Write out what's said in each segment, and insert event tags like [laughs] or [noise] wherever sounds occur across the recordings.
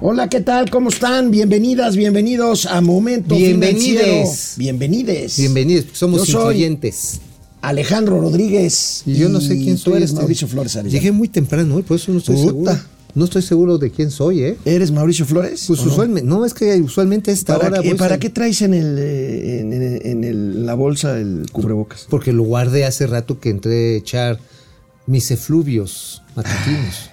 Hola, ¿qué tal? ¿Cómo están? Bienvenidas, bienvenidos a Momento Bienvenides. Bienvenides. Bienvenidos, somos Yo soy influyentes. Alejandro Rodríguez. Y yo no sé quién tú soy. eres este. Mauricio Flores Arellano. Llegué muy temprano, por eso no estoy Puta. seguro. No estoy seguro de quién soy, ¿eh? ¿Eres Mauricio Flores? Pues usualmente, no? es que usualmente a esta ¿Para, hora qué, voy para qué traes en, el, eh, en, en- en el- la bolsa el cubrebocas? Porque lo guardé hace rato que entré a echar mis efluvios matutinos.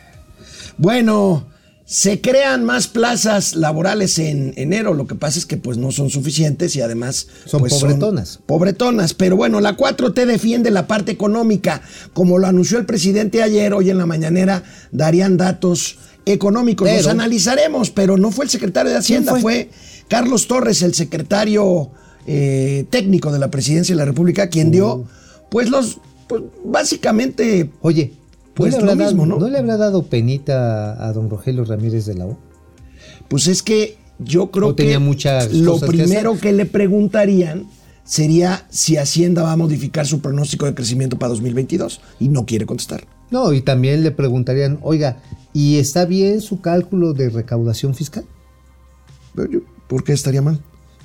Bueno, se crean más plazas laborales en enero. Lo que pasa es que pues no son suficientes y además Son pues, pobretonas. pobretonas. Pero bueno, la 4T defiende la parte económica. Como lo anunció el presidente ayer, hoy en la mañanera darían datos económicos. Los analizaremos, pero no fue el secretario de Hacienda, fue? fue? Carlos Torres, el secretario eh, técnico de la presidencia de la República, quien Uh. dio pues los, pues, básicamente Oye, Pues le lo habrá mismo, dado- ¿no? le habrá dado penita a don Rogelio Ramírez de la O? Pues es que yo creo tenía que muchas lo que primero hacer. que, le preguntarían sería si Hacienda va a modificar su pronóstico de crecimiento para 2022 y no quiere contestar. No, y también le preguntarían, oiga, ¿y está bien su cálculo de recaudación fiscal? ¿Por qué estaría mal?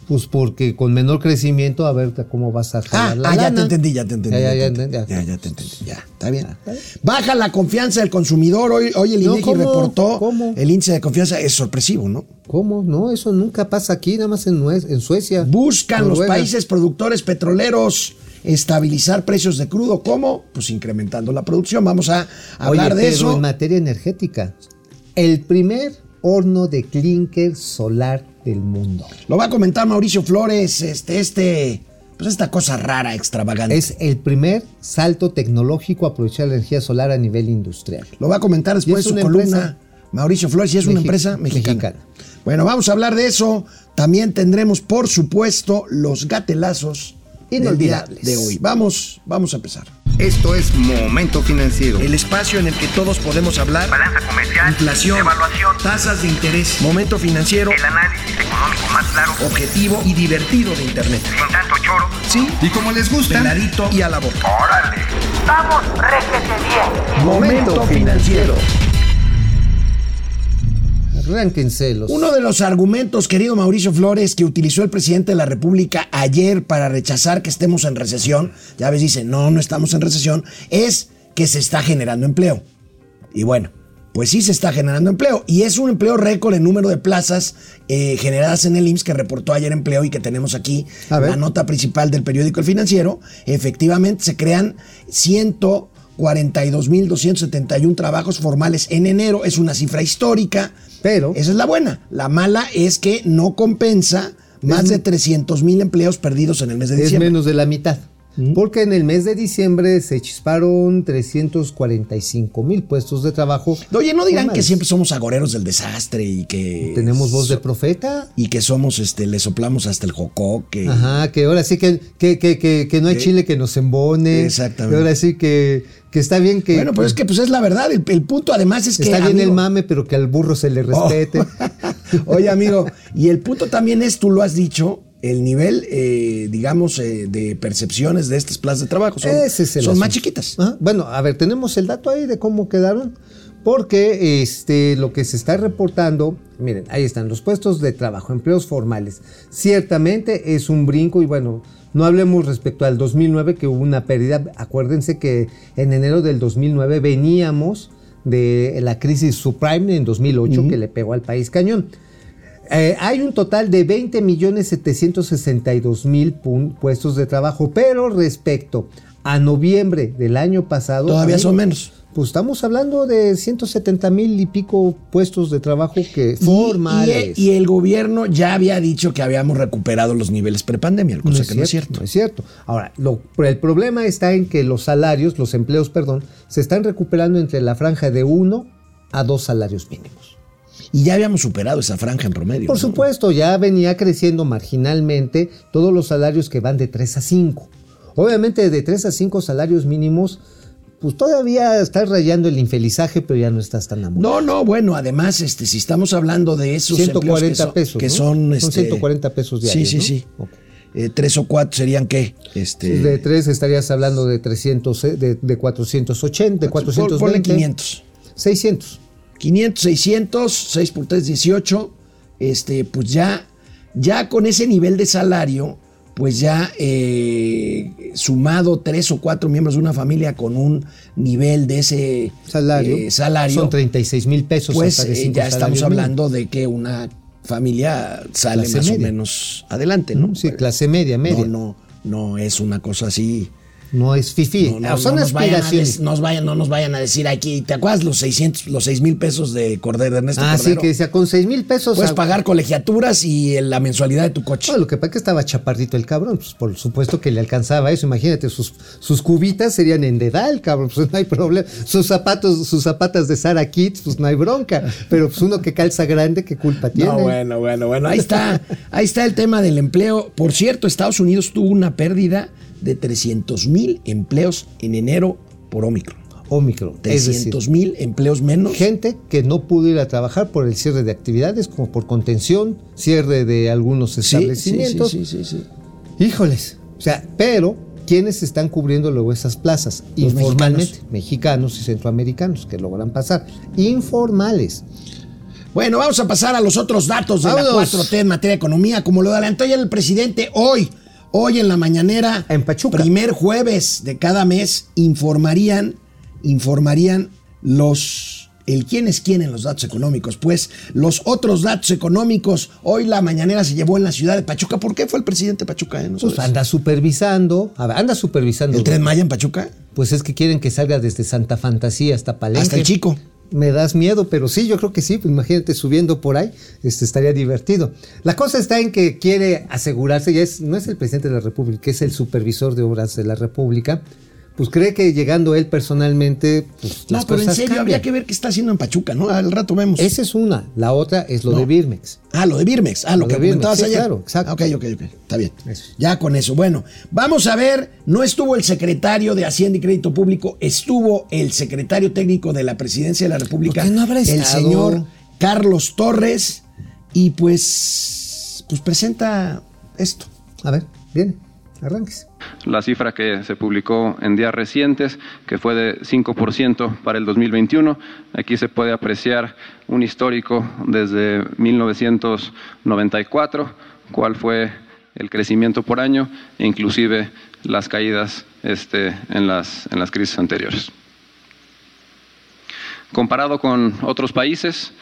Pues porque con menor crecimiento, a ver cómo vas a Ah, la ah, ya te entendí, ya te entendí. Ya, ya, te entendí. ya. Ya, te entendí. Ya, está bien. Baja la confianza del consumidor. Hoy, hoy el No, INEGI ¿cómo? reportó ¿Cómo? el índice de confianza. Es sorpresivo, ¿no? ¿Cómo? No, eso nunca pasa aquí, nada más en, Suecia. Buscan los países productores petroleros estabilizar precios de crudo. ¿Cómo? Pues incrementando la producción. Vamos a hablar Oye, de pero eso. en materia energética, el primer horno de clinker solar del mundo. Lo va a comentar Mauricio Flores, este, este, pues esta cosa rara, extravagante. Es el primer salto tecnológico a aprovechar la energía solar a nivel industrial. Lo va a comentar después es su columna Mauricio Flores, y es una empresa mexicana. mexicana. Bueno, vamos a hablar de eso. También tendremos, por supuesto, los gatelazos Inolvidables. de hoy. Vamos, vamos a empezar. Esto es Momento Financiero. El espacio en el que todos podemos hablar. balanza comercial, Inflación, evaluación, tasas de interés, momento financiero, el análisis económico más claro, objetivo y divertido de Internet. sin tanto choro. Sí, Y como les gusta, peladito y a la boca. ¡Órale! ¡Vamos, réjete bien! Momento financiero. Arránquense los. Uno de los argumentos, querido Mauricio Flores, que utilizó el presidente de la República ayer para rechazar que estemos en recesión, ya ves, dice, no, no estamos en recesión, es que se está generando empleo. Y bueno, pues sí se está generando empleo. Y es un empleo récord en número de plazas eh, generadas en el IMSS que reportó ayer empleo y que tenemos aquí la nota principal del periódico El Financiero. Efectivamente, se crean 142.271 trabajos formales en enero. Es una cifra histórica. Pero- Esa es la buena. La mala es que no compensa más de 300 mil empleos perdidos en el mes de es diciembre. menos de la mitad. Porque en el mes de diciembre se chisparon 345 mil puestos de trabajo. Oye, no dirán que siempre somos agoreros del desastre y que. tenemos voz de profeta. Y que somos, este, le soplamos hasta el jocoque. Ajá, que ahora sí que, que, que, que, que no hay chile que nos embone. Exactamente. Que ahora sí que, que está bien que. Bueno, pero es que pues es la verdad. El, el punto además es que. Está bien el mame, pero que al burro se le respete. Oh. [laughs] Oye, amigo, y el punto también es, tú lo has dicho, el nivel, eh, digamos, eh, de percepciones de estas plazas de trabajo son, es más chiquitas. Ajá. Bueno, a ver, tenemos el dato ahí de cómo quedaron. Porque este, lo que se está reportando, miren, ahí están los puestos de trabajo, empleos formales. Ciertamente es un brinco y bueno, no hablemos respecto al 2009 que hubo una pérdida. Acuérdense que en enero del 2009 veníamos de la crisis subprime en 2008 que le pegó al país cañón. Eh, hay un total de 20 millones 762 mil puestos de trabajo, pero respecto a noviembre del año pasado. Todavía son menos. Pues estamos hablando de 170 mil y pico puestos de trabajo que formales. Y, y el gobierno ya había dicho que habíamos recuperado los niveles prepandemia, cosa que no es cierto. No es cierto. Ahora, lo- el problema está en que los salarios, los empleos, perdón, se están recuperando entre la franja de uno a dos salarios mínimos. Y ya habíamos superado esa franja en promedio. Por ¿no? supuesto, ya venía creciendo marginalmente todos los salarios que van de 3 a 5. Obviamente de 3 a 5 salarios mínimos, pues todavía estás rayando el infelizaje, pero ya no estás tan amor. No, no, bueno, además, este, si estamos hablando de esos 140 empleos que son, pesos, que ¿no? son, Son este, 140 pesos diarios, Sí, sí, ¿no? sí. Eh, tres o cuatro serían qué? Este, De 3 estarías hablando de 300, eh, de, de 480, de pon- 420. ponle 500. 600. 500, 600, 6 por 3, 18. Este, pues ya, ya con ese nivel de salario, pues ya eh, sumado tres o cuatro miembros de una familia con un nivel de ese Salario. eh, salario, Son 36 mil pesos. pues hasta de eh, cinco ya estamos hablando de que una familia sale Clase más o menos adelante, ¿no? Sí, clase media, media. No, no, no es una cosa así. No es fifi. No, no, son no nos vayan a aspiraciones. des- nos vayan, no nos vayan a decir aquí, ¿te acuerdas los 600, los 6 mil pesos de Cordero, de Ernesto Ah, sí, Cordero? que decía, con 6 mil pesos. Puedes a- pagar colegiaturas y la mensualidad de tu coche. Bueno, lo que pasa es que estaba chaparrito el cabrón, pues por supuesto que le alcanzaba eso. Imagínate, sus, sus cubitas serían en dedal, cabrón, pues [laughs] no hay problema. Sus zapatos, sus zapatas de Sara Kids, pues no hay bronca. Pero pues uno que calza grande, ¿qué culpa tiene? No, bueno, bueno, bueno. Ahí está, ahí está el tema del empleo. Por cierto, Estados Unidos tuvo una pérdida de 300 mil empleos en enero por Omicron. Omicron. Es decir, 300 mil empleos menos. gente que no pudo ir a trabajar por el cierre de actividades, como por contención, cierre de algunos establecimientos. Sí, sí, sí, sí. Híjoles. O sea, pero ¿quiénes están cubriendo luego esas plazas? Los Informalmente, mexicanos. y centroamericanos que logran pasar. Informales. Bueno, vamos a pasar a los otros datos de Vámonos. la 4T en materia de economía, como lo adelantó ya el presidente hoy. Hoy en la mañanera, En Pachuca. primer jueves de cada mes, informarían, informarían los, el quién es quién en los datos económicos. Pues los otros datos económicos, hoy la mañanera se llevó en la ciudad de Pachuca. ¿Por qué fue el presidente de Pachuca? eh? ¿No Pues anda supervisando. anda supervisando. ¿El Tren Maya en Pachuca? Pues es que quieren que salga desde Santa Fantasía hasta Palenque. Hasta el Chico. Me das miedo, pero sí, yo creo que sí. Pues imagínate subiendo por ahí, este estaría divertido. La cosa está en que quiere asegurarse, y es, no es el presidente de la República, es el supervisor de obras de la República. Pues cree que llegando él personalmente, pues No, las pero en serio, cambian. habría que ver qué está haciendo en Pachuca, ¿no? Al rato vemos. Esa es una. La otra es lo No. de Birmex. Ah, lo de Birmex. Ah, lo, Lo que Birmex, comentabas sí, ayer. claro, exacto. Ah, Ok, ok, ok. Está bien. Eso. Ya con eso. Bueno, vamos a ver. No estuvo el secretario de Hacienda y Crédito Público, estuvo el secretario técnico de la Presidencia de la República, ¿Por qué no habrá el señor Carlos Torres, y pues, pues presenta esto. A ver, viene, arranques. La cifra que se publicó en días recientes, que fue de 5% para el 2021. Aquí se puede apreciar un histórico desde 1994, cuál fue el crecimiento por año e inclusive las caídas este, en, las, en las crisis anteriores. Comparado con otros países,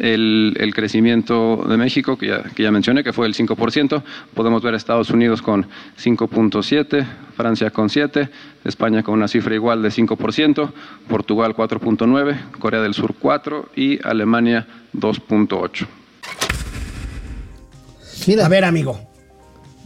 el, el crecimiento de México, que ya, que ya mencioné, que fue el 5%, podemos ver a Estados Unidos con 5.7%, Francia con 7%, España con una cifra igual de 5%, Portugal 4.9%, Corea del Sur 4% y Alemania 2.8%. Mira, A ver, amigo.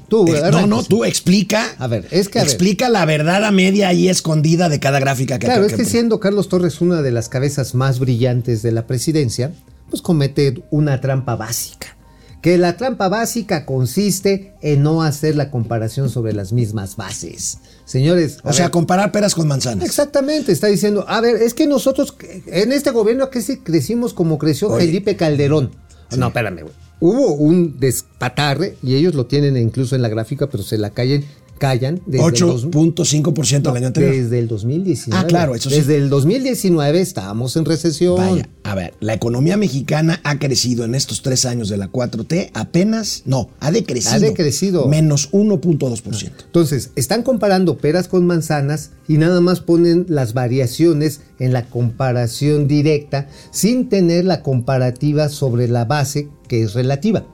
tú, Eh, no, no, tú explica. A ver, es que, a ver. explica la verdad a media y escondida de cada gráfica que Claro, es que siendo Carlos Torres una de las cabezas más brillantes de la presidencia, pues comete una trampa básica. Que la trampa básica consiste en no hacer la comparación sobre las mismas bases. Señores, O sea, ver, comparar peras con manzanas. Exactamente, está diciendo, a ver, es que nosotros en este gobierno que crecimos como creció Oye. Felipe Calderón. No, espérame, güey. Hubo un despatarre y ellos lo tienen incluso en la gráfica, pero se la callen, callan desde el dos- 8.5% el año anterior. desde el 2019. Ah, claro, eso sí. Desde el 2019 estábamos en recesión. Vaya, a ver, la economía mexicana ha crecido en estos tres años de la 4T apenas, no, ha decrecido. Ha decrecido. Menos 1.2%. Entonces, están comparando peras con manzanas y nada más ponen las variaciones en la comparación directa sin tener la comparativa sobre la base que es relativa.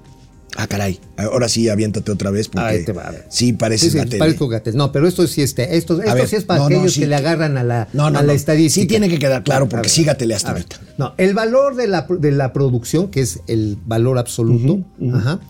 Ah, caray. Ahora sí, aviéntate otra vez porque Ahí te va, sí pareces Sí, sí, parezco. No, pero esto sí, este, esto, esto ver, sí es para no, no, aquellos sí. que le agarran a la, No, no, a la estadística. Sí tiene que quedar claro porque sí Gatell hasta ahorita. No, el valor de la, de la producción, que es el valor absoluto, ajá,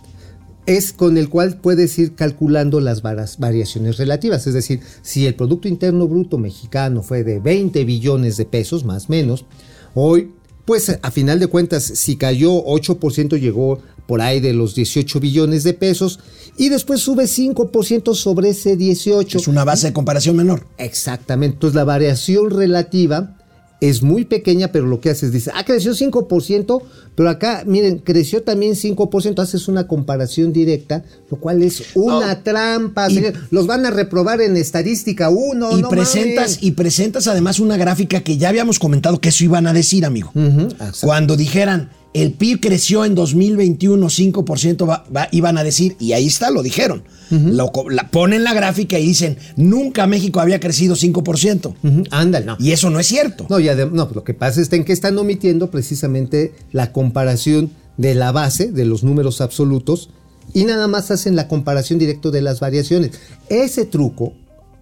es con el cual puedes ir calculando las variaciones relativas. Es decir, si el Producto Interno Bruto mexicano fue de 20 billones de pesos, más o menos, hoy, pues a final de cuentas, si cayó 8%, llegó por ahí de los 18 billones de pesos y después sube 5% sobre ese 18. Es una base de comparación menor. Exactamente. Entonces la variación relativa es muy pequeña, pero lo que hace es dice, ah, creció 5%, pero acá, miren, creció también 5%, haces una comparación directa, lo cual es una trampa. Y- señor. Los van a reprobar en estadística 1, y no presentas mames. y presentas además una gráfica que ya habíamos comentado que eso iban a decir, amigo. Cuando dijeran el PIB creció en 2021 5%, va- va- iban a decir, y ahí está, lo dijeron. Lo la, ponen la gráfica y dicen, nunca México había crecido 5%. Ujú, Ándale, no. Y eso no es cierto. No, y adem- no, lo que pasa en que están omitiendo precisamente la comparación de la base, de los números absolutos, y nada más hacen la comparación directa de las variaciones. Ese truco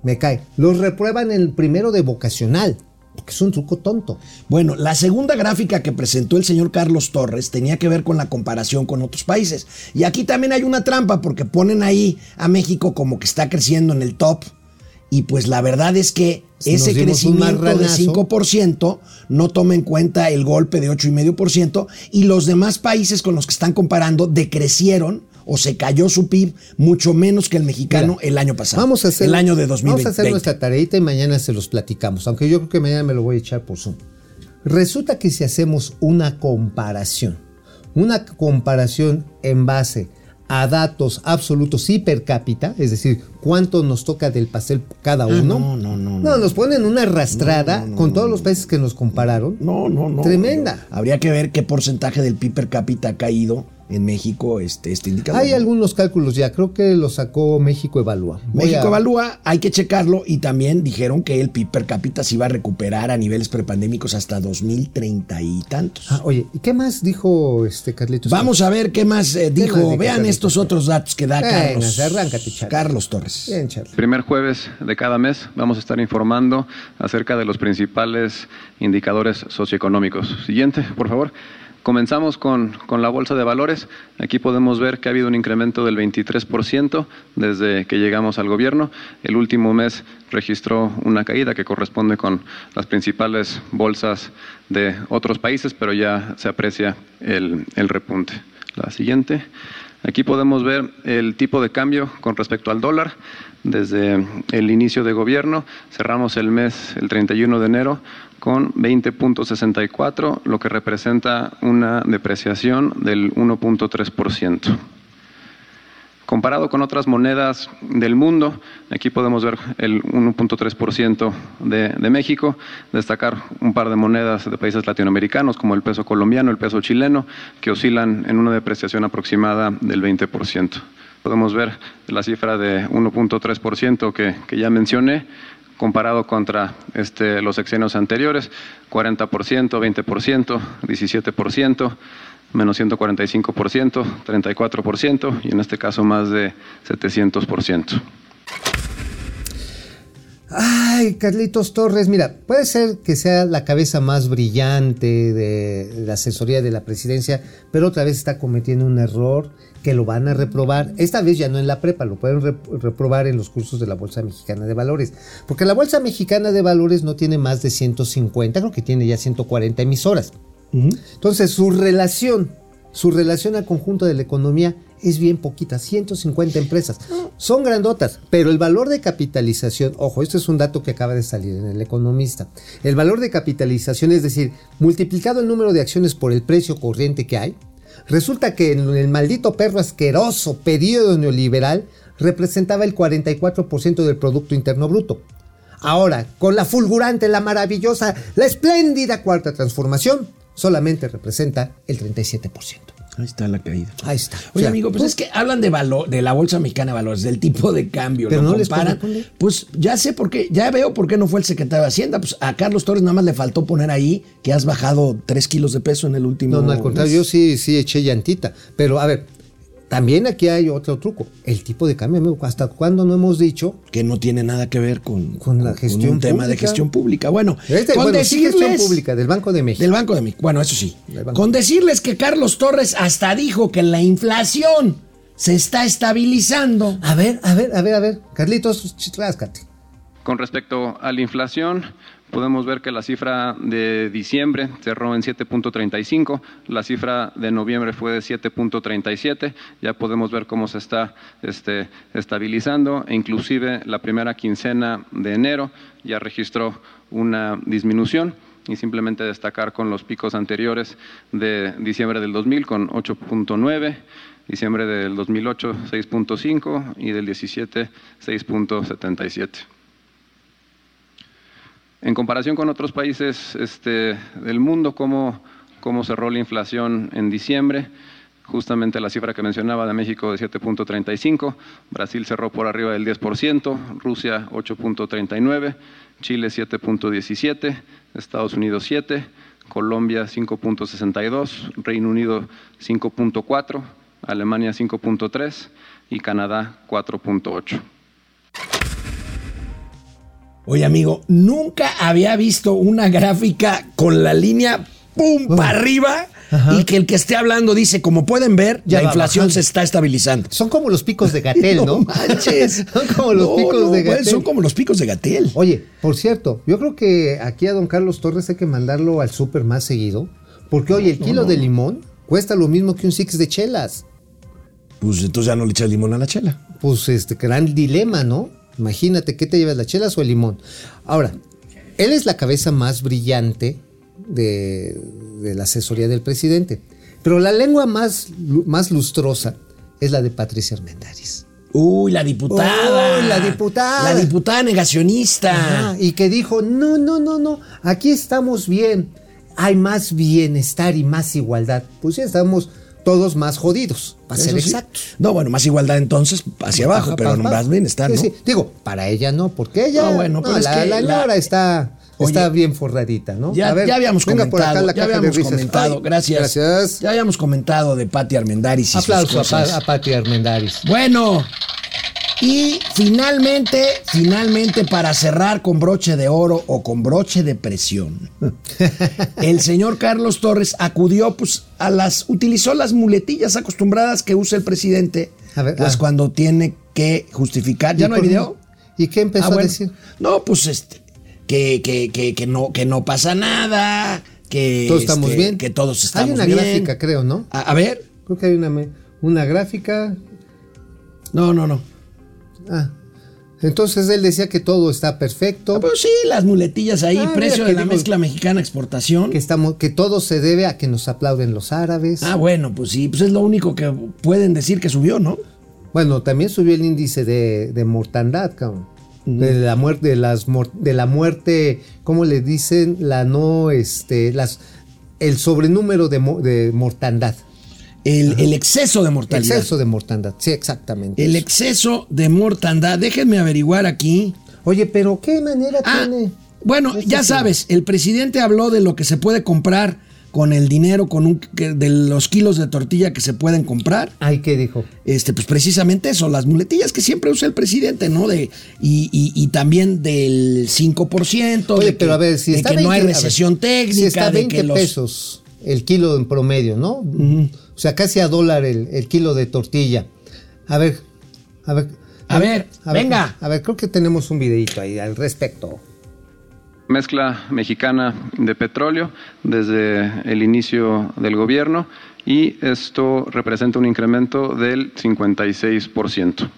me cae. Los reprueban el primero de vocacional, porque es un truco tonto. Bueno, la segunda gráfica que presentó el señor Carlos Torres tenía que ver con la comparación con otros países. Y aquí también hay una trampa porque ponen ahí a México como que está creciendo en el top. Y pues la verdad es que ese crecimiento de marranazo. 5% no toma en cuenta el golpe de 8,5% y los demás países con los que están comparando decrecieron o se cayó su PIB mucho menos que el mexicano Mira, el año pasado. Vamos a hacer, el año de Vamos 2020. a hacer nuestra tareita y mañana se los platicamos. Aunque yo creo que mañana me lo voy a echar por Zoom. Resulta que si hacemos una comparación, una comparación en base a datos absolutos y per cápita, es decir, cuánto nos toca del pastel cada uno. no, no, no, No, nos ponen una arrastrada con todos los países que nos compararon. No, no, no. Tremenda. Habría que ver qué porcentaje del PIB per cápita ha caído en México este, este indicador. Hay algunos cálculos ya, creo que lo sacó México Evalúa. Voy México a- evalúa, hay que checarlo y también dijeron que el PIB per cápita se iba a recuperar a niveles prepandémicos hasta 2030 y tantos. Ah, oye, ¿y qué más dijo este Carlitos? Vamos a ver qué más eh, dijo. más dijo Vean Carlitos? estos otros datos que da Venga, Carlos. arráncate, Charlie. Carlos Torres. Bien, Charlie. Primer jueves de cada mes vamos a estar informando acerca de los principales indicadores socioeconómicos. Siguiente, por favor. Comenzamos con, con la bolsa de valores. Aquí podemos ver que ha habido un incremento del 23% desde que llegamos al gobierno. El último mes registró una caída que corresponde con las principales bolsas de otros países, pero ya se aprecia el, el repunte. La siguiente. Aquí podemos ver el tipo de cambio con respecto al dólar. Desde el inicio de gobierno cerramos el mes, el 31 de enero, con 20.64, lo que representa una depreciación del 1.3%. Comparado con otras monedas del mundo, aquí podemos ver el 1.3% de, de México, destacar un par de monedas de países latinoamericanos como el peso colombiano, el peso chileno, que oscilan en una depreciación aproximada del 20%. Podemos ver la cifra de 1.3% que, que ya mencioné, comparado contra este, los sexenios anteriores, 40%, 20%, 17%, menos 145%, 34% y en este caso más de 700%. Ay, Carlitos Torres, mira, puede ser que sea la cabeza más brillante de la asesoría de la presidencia, pero otra vez está cometiendo un error que lo van a reprobar. Esta vez ya no en la prepa, lo pueden rep- reprobar en los cursos de la Bolsa Mexicana de Valores. Porque la Bolsa Mexicana de Valores no tiene más de 150, creo que tiene ya 140 emisoras. Entonces, su relación, su relación al conjunto de la economía es bien poquita, 150 empresas. Son grandotas, pero el valor de capitalización, ojo, esto es un dato que acaba de salir en el economista. El valor de capitalización, es decir, multiplicado el número de acciones por el precio corriente que hay, resulta que en el maldito perro asqueroso periodo neoliberal representaba el 44% del Producto Interno Bruto. Ahora, con la fulgurante, la maravillosa, la espléndida cuarta transformación, solamente representa el 37%. Ahí está la caída. Ahí está. Oye, O sea, amigo, pues es que hablan de valor, de la bolsa mexicana de valores, del tipo de cambio, Pero lo no les corresponde. Pues ya sé por qué, ya veo por qué no fue el secretario de Hacienda. Pues a Carlos Torres nada más le faltó poner ahí que has bajado 3 kilos de peso en el último. No, no, al contrario, yo sí, sí eché llantita. Pero a ver, también aquí hay otro truco. El tipo de cambio, amigo. ¿Hasta cuándo no hemos dicho? Que no tiene nada que ver con, Con la gestión un tema de pública. gestión pública. Bueno, Este, con bueno, sí gestión decirles- pública del Banco de México. Del Banco de México. Bueno, eso sí. Con decirles que Carlos Torres hasta dijo que la inflación se está estabilizando. A ver, a ver, a ver, a ver. Carlitos, chitráscate. Con respecto a la inflación, podemos ver que la cifra de diciembre cerró en 7.35, la cifra de noviembre fue de 7.37, ya podemos ver cómo se está este, estabilizando e inclusive la primera quincena de enero ya registró una disminución. y simplemente destacar con los picos anteriores de diciembre del 2000 con 8.9, diciembre del 2008 6.5 y del 17 6.77. En comparación con otros países este, del mundo, ¿cómo, ¿cómo cerró la inflación en diciembre? Justamente la cifra que mencionaba de México de 7.35, Brasil cerró por arriba del 10%, Rusia 8.39, Chile 7.17, Estados Unidos 7, Colombia 5.62, Reino Unido 5.4, Alemania 5.3 y Canadá 4.8. Oye, amigo, nunca había visto una gráfica con la línea pum para arriba y que el que esté hablando dice, como pueden ver, Ya la inflación bajando. se está estabilizando. Son como los picos de Gatel, [laughs] ¿no? manches. [laughs] Son como los No, picos no, de Gatel. Son como los picos de Gatel. Oye, por cierto, yo creo que aquí a don Carlos Torres hay que mandarlo al súper más seguido. Porque, oye, el kilo de limón cuesta lo mismo que un six de chelas. Pues entonces ya no le echas limón a la chela. Pues este gran dilema, ¿no? Imagínate, ¿qué te llevas, las chelas o el limón? Ahora, él es la cabeza más brillante de, de la asesoría del presidente. Pero la lengua más, más lustrosa es la de Patricia Armendáriz. Uy, la diputada. Uy, la diputada. La diputada negacionista. Ajá, y que dijo, no, no, no, no, aquí estamos bien, hay más bienestar y más igualdad. Pues ya estamos todos más jodidos, para Eso ser sí. exactos. No, bueno, más igualdad entonces hacia abajo, pero no más abajo. bienestar, ¿no? sí. Digo, para ella no, porque ella, Ah, bueno, pero no, es la, que la está, Oye, está bien forradita, ¿no? Ya, A ver, ya habíamos venga comentado, por acá la ya de habíamos comentado, Ay, gracias. Gracias. Ya habíamos comentado de Pati Armendáriz y sus Aplauso a, cosas. Pa- a Pati Armendáriz. Bueno, y finalmente, finalmente para cerrar con broche de oro o con broche de presión, [laughs] el señor Carlos Torres acudió pues a las, utilizó las muletillas acostumbradas que usa el presidente, A ver, pues ah. cuando tiene que justificar. ¿Ya ¿Y no hay video? ¿Y qué empezó Ah, a decir? No, pues este, que, que, que, que no, que no pasa nada, que Todos estamos este, bien. que todos estamos Hay una bien. gráfica, creo, ¿no? A, a ver, Creo que hay una, una gráfica. no, no, no. Ah, entonces él decía que todo está perfecto. Ah, Pues sí, las muletillas ahí, Ah, precio de la mezcla mexicana exportación. que estamos que todo se debe a que nos aplauden los árabes. Ah, bueno, pues sí, pues es lo único que pueden decir que subió, ¿no? Bueno, también subió el índice de, de mortandad, cabrón. De la muerte, de las mor- de la muerte, ¿cómo le dicen? La no, este, las, el sobrenúmero de, de mortandad. El, el exceso de mortalidad. Exceso de mortandad, sí, exactamente. El exceso de mortandad. Déjenme averiguar aquí. Oye, pero ¿qué manera Ah, tiene? bueno, Este ya sabes, el presidente habló de lo que se puede comprar con el dinero, con un, de los kilos de tortilla que se pueden comprar. Ay, ¿qué dijo? Este, pues precisamente eso, las muletillas que siempre usa el presidente, ¿no? De, y, y- y también del 5%. Oye, de pero que- a ver, si de está que no hay 20 a ver, recesión técnica. Si está de 20 que los- pesos el kilo en promedio, ¿no? O sea, casi a dólar el, el kilo de tortilla. A ver, a ver. A ver, venga. A ver, creo que tenemos un videito ahí al respecto. mezcla mexicana de petróleo desde el inicio del gobierno y esto representa un incremento del 56%.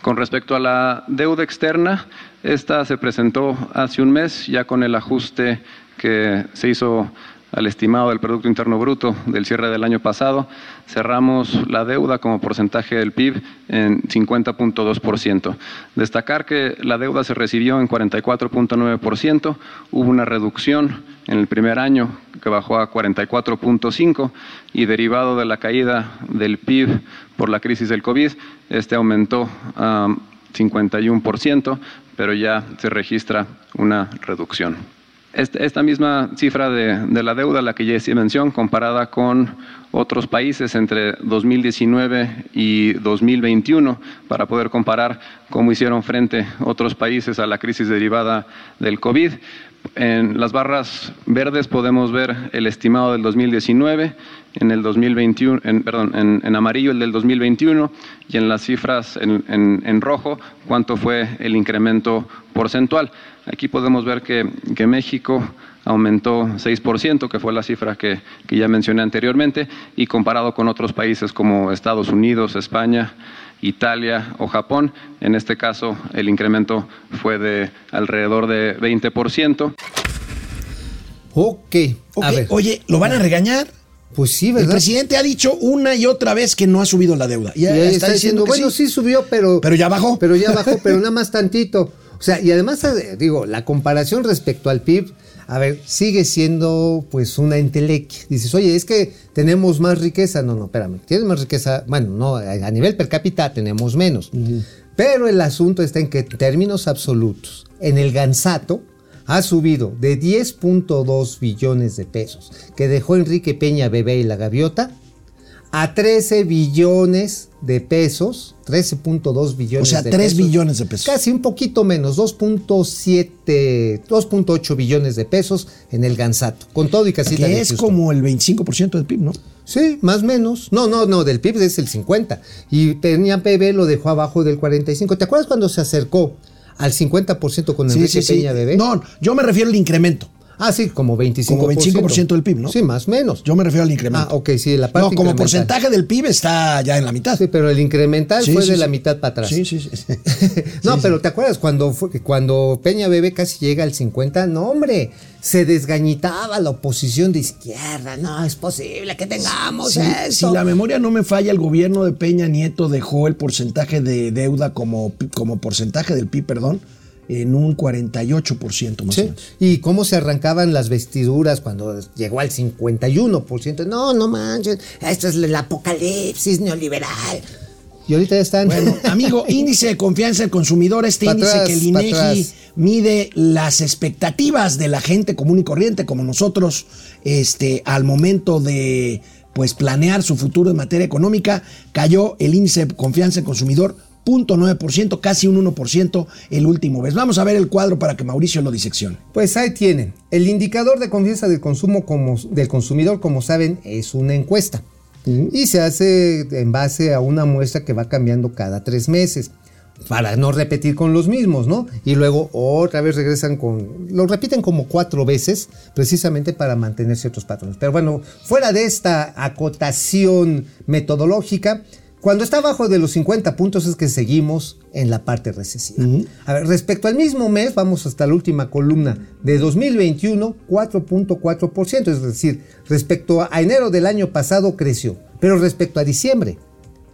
Con respecto a la deuda externa, esta se presentó hace un mes ya con el ajuste que se hizo al estimado del Producto Interno Bruto del cierre del año pasado. Cerramos la deuda como porcentaje del PIB en 50.2%. Destacar que la deuda se recibió en 44.9%, hubo una reducción en el primer año que bajó a 44.5% y derivado de la caída del PIB por la crisis del COVID, este aumentó a 51%, pero ya se registra una reducción. Este- Esta misma cifra de, de la deuda, la que hice mención, comparada con otros países entre 2019 y 2021, para poder comparar cómo hicieron frente otros países a la crisis derivada del COVID. En las barras verdes podemos ver el estimado del 2019, en el 2021, en, perdón, en, amarillo el del 2021 y en las cifras en, rojo cuánto fue el incremento porcentual. Aquí podemos ver que México aumentó 6%, que fue la cifra que, que ya mencioné anteriormente, y comparado con otros países como Estados Unidos, España Italia o Japón. En este caso, el incremento fue de alrededor de 20%. Ok. Ok, A ver. Oye, ¿lo van a regañar? Pues sí, El ¿verdad? presidente ha dicho una y otra vez que no ha subido la deuda. Y ahí está, diciendo, que bueno, sí. subió, pero. Pero ya bajó. Pero ya bajó, pero [laughs] nada más tantito. O sea, y además, eh, digo, la comparación respecto al PIB, a ver, sigue siendo pues una entelequia. Dices, oye, es que tenemos más riqueza. No, no, espérame. Tienes más riqueza. Bueno, no, a nivel per cápita tenemos menos. Pero el asunto está en que en términos absolutos, en el Gansato ha subido de 10.2 billones de pesos que dejó Enrique Peña Bebé y la Gaviota a 13 billones de pesos, 13.2 billones O sea, de 3 pesos. billones de pesos. Casi un poquito menos, 2.7, 2.8 billones de pesos en el Gansato, con todo y casita de Que es Houston. como el 25% del PIB, ¿no? Sí, más o menos. No, no, no, del PIB es el 50. Y Peña Bebé lo dejó abajo del 45. ¿Te acuerdas cuando se acercó al 50% con Enrique Peña Bebé? No, yo me refiero al incremento. Ah, sí, como 25%. Como 25% del PIB, ¿no? Sí, más o menos. Yo me refiero al incremento. Ah, ok, sí, la parte No, como porcentaje del PIB está ya en la mitad. Sí, pero el incremental Sí, fue sí, de sí. la mitad para atrás. Sí, sí, sí. [laughs] no, pero. ¿te acuerdas cuando fue, cuando Peña Bebé casi llega al 50? No, hombre, se desgañitaba la oposición de izquierda. No es posible que tengamos eso. si la memoria no me falla, el gobierno de Peña Nieto dejó el porcentaje de deuda como, como porcentaje del PIB, perdón, en un 48% más o Sí, menos. Y cómo se arrancaban las vestiduras cuando llegó al 51%. No, no manches, esto es el apocalipsis neoliberal. Y ahorita ya están. Bueno, [laughs] amigo, índice de confianza del consumidor, este Pa' índice atrás, que el INEGI mide las expectativas de la gente común y corriente, como nosotros, este, al momento de pues planear su futuro en materia económica, cayó el índice de confianza del consumidor 0.9%, casi un 1% el último mes. Vamos a ver el cuadro para que Mauricio lo diseccione. Pues ahí tienen. El indicador de confianza del consumo como, del consumidor, como saben, es una encuesta. Y se hace en base a una muestra que va cambiando cada tres meses. Para no repetir con los mismos, ¿no? Y luego otra vez regresan con. Lo repiten como cuatro veces, precisamente para mantener ciertos patrones. Pero bueno, fuera de esta acotación metodológica, cuando está abajo de los 50 puntos es que seguimos en la parte recesiva. A ver, respecto al mismo mes, vamos hasta la última columna de 2021, 4.4%, es decir, respecto a enero del año pasado creció, pero respecto a diciembre,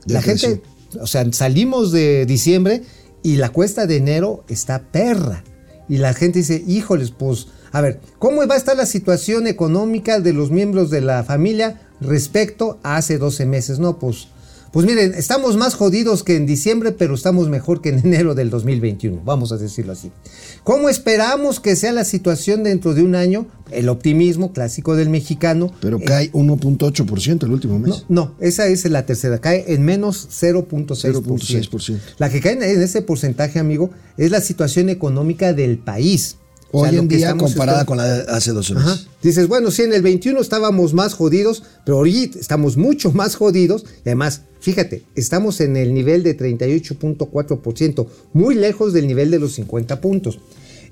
Ya la creció. gente, o sea, salimos de diciembre y la cuesta de enero está perra. Y la gente dice, híjoles, pues, a ver, ¿cómo va a estar la situación económica de los miembros de la familia respecto a hace 12 meses? No, pues, pues miren, estamos más jodidos que en diciembre, pero estamos mejor que en enero del 2021, vamos a decirlo así. ¿Cómo esperamos que sea la situación dentro de un año? El optimismo clásico del mexicano. Pero eh, cae 1.8% el último mes. no, no, esa es la tercera, cae en menos 0.6%. 0.6%. La que cae en ese porcentaje, amigo, es la situación económica del país. O Hoy sea, en día comparada con la de hace 12 meses. Ajá. Dices, bueno, sí, en el 21 estábamos más jodidos, pero ahorita estamos mucho más jodidos. Y además, fíjate, estamos en el nivel de 38.4%, muy lejos del nivel de los 50 puntos.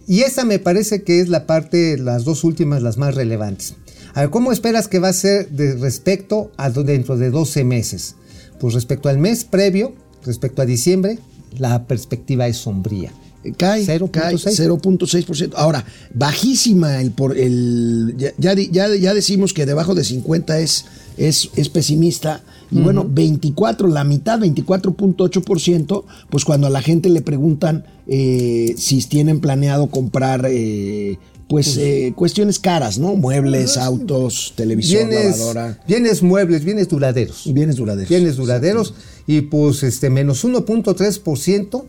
Y esa me parece que es la parte, las dos últimas, las más relevantes. A ver, ¿cómo esperas que va a ser de respecto a dentro de 12 meses? Pues respecto al mes previo, respecto a diciembre, la perspectiva es sombría. Cae, 0.6. cae 0.6%. Ahora, bajísima el por el ya, ya, ya decimos que debajo de 50 es, es, es pesimista. Y bueno, 24, la mitad, 24.8%, pues cuando a la gente le preguntan eh, si tienen planeado comprar eh, pues eh, cuestiones caras, ¿no? Muebles, autos, televisor, Bienes, lavadora, bienes muebles, bienes duraderos. bienes duraderos. Bienes duraderos. Y pues este menos 1.3%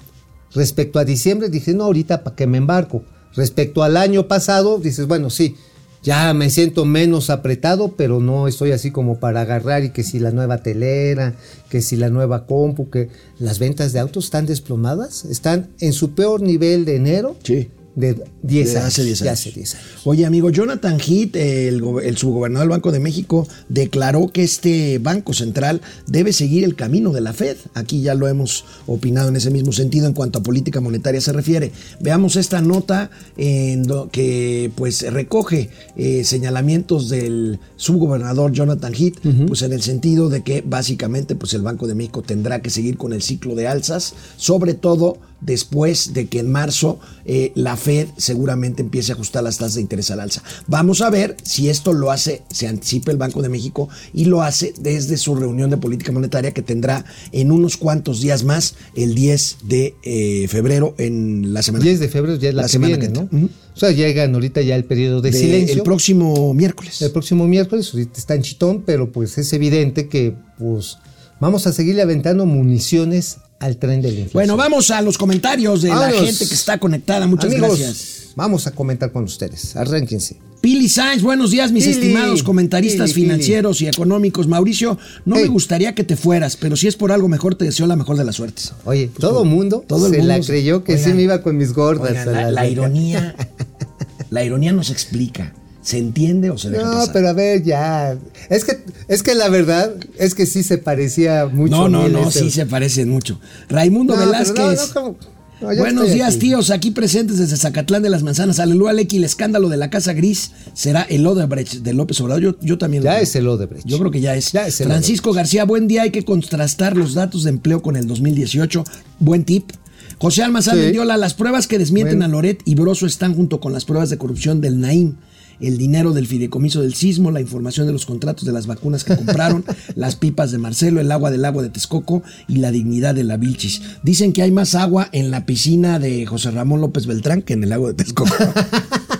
respecto a diciembre. Dije, no, ahorita para que me embarco. Respecto al año pasado, dices, bueno, sí, ya me siento menos apretado, pero no estoy así como para agarrar y que si la nueva telera, que si la nueva compu, que las ventas de autos están desplomadas, están en su peor nivel de enero Sí. De 10 De años. hace 10 de años. hace 10 años. Oye, amigo, Jonathan Heath, el, go- el subgobernador del Banco de México, declaró que este Banco Central debe seguir el camino de la Fed. Aquí ya lo hemos opinado en ese mismo sentido en cuanto a política monetaria se refiere. Veamos esta nota en do- que pues recoge eh, señalamientos del subgobernador Jonathan Heath, pues en el sentido de que básicamente pues el Banco de México tendrá que seguir con el ciclo de alzas, sobre todo después de que en marzo eh, la Fed seguramente empiece a ajustar las tasas de interés al alza. Vamos a ver si esto lo hace, se anticipa el Banco de México y lo hace desde su reunión de política monetaria que tendrá en unos cuantos días más, el 10 de eh, febrero en la semana. 10 de febrero ya es la, La que semana viene, que ¿no? O sea, llegan ahorita ya el periodo de, de- silencio. el próximo miércoles. El próximo miércoles, ahorita está en chitón, pero pues es evidente que pues vamos a seguirle aventando municiones al tren de la inflación. Bueno, vamos a los comentarios de la gente que está conectada. Muchas Amigos, gracias. Vamos a comentar con ustedes. Arránquense. Pili Sainz, buenos días, mis Pili, estimados comentaristas Pili, Pili. financieros y económicos. Mauricio, no me gustaría que te fueras, pero si es por algo mejor, te deseo la mejor de las suertes. Oye, todo mundo todo el se mundo la se- creyó que sí Oigan, me iba con mis gordas. Oigan, la, la la ironía, [laughs] la ironía no se explica. ¿Se entiende o se deja No, pasar? pero a ver, ya. Es que, es que la verdad es que sí se parecía mucho. no, no, no, sí se parecen mucho. Raimundo No, Velázquez. no, no. No, Buenos días, aquí. tíos, aquí presentes desde Zacatlán de las Manzanas. Aleluya, Lequi, el escándalo de la Casa Gris será el Odebrecht de López Obrador. Yo, yo también Ya es el Odebrecht. Yo creo que ya es. Ya es el Francisco García, buen día. Hay que contrastar los datos de empleo con el 2018. Buen tip. José Almazán Sí. Mendiola, las pruebas que desmienten Bueno. a Loret y Broso están junto con las pruebas de corrupción del Naim. El dinero del fideicomiso del sismo, la información de los contratos de las vacunas que compraron, [laughs] las pipas de Marcelo, el agua del agua de Texcoco y la dignidad de la Vilchis. Dicen que hay más agua en la piscina de José Ramón López Beltrán que en el lago de Texcoco. [laughs]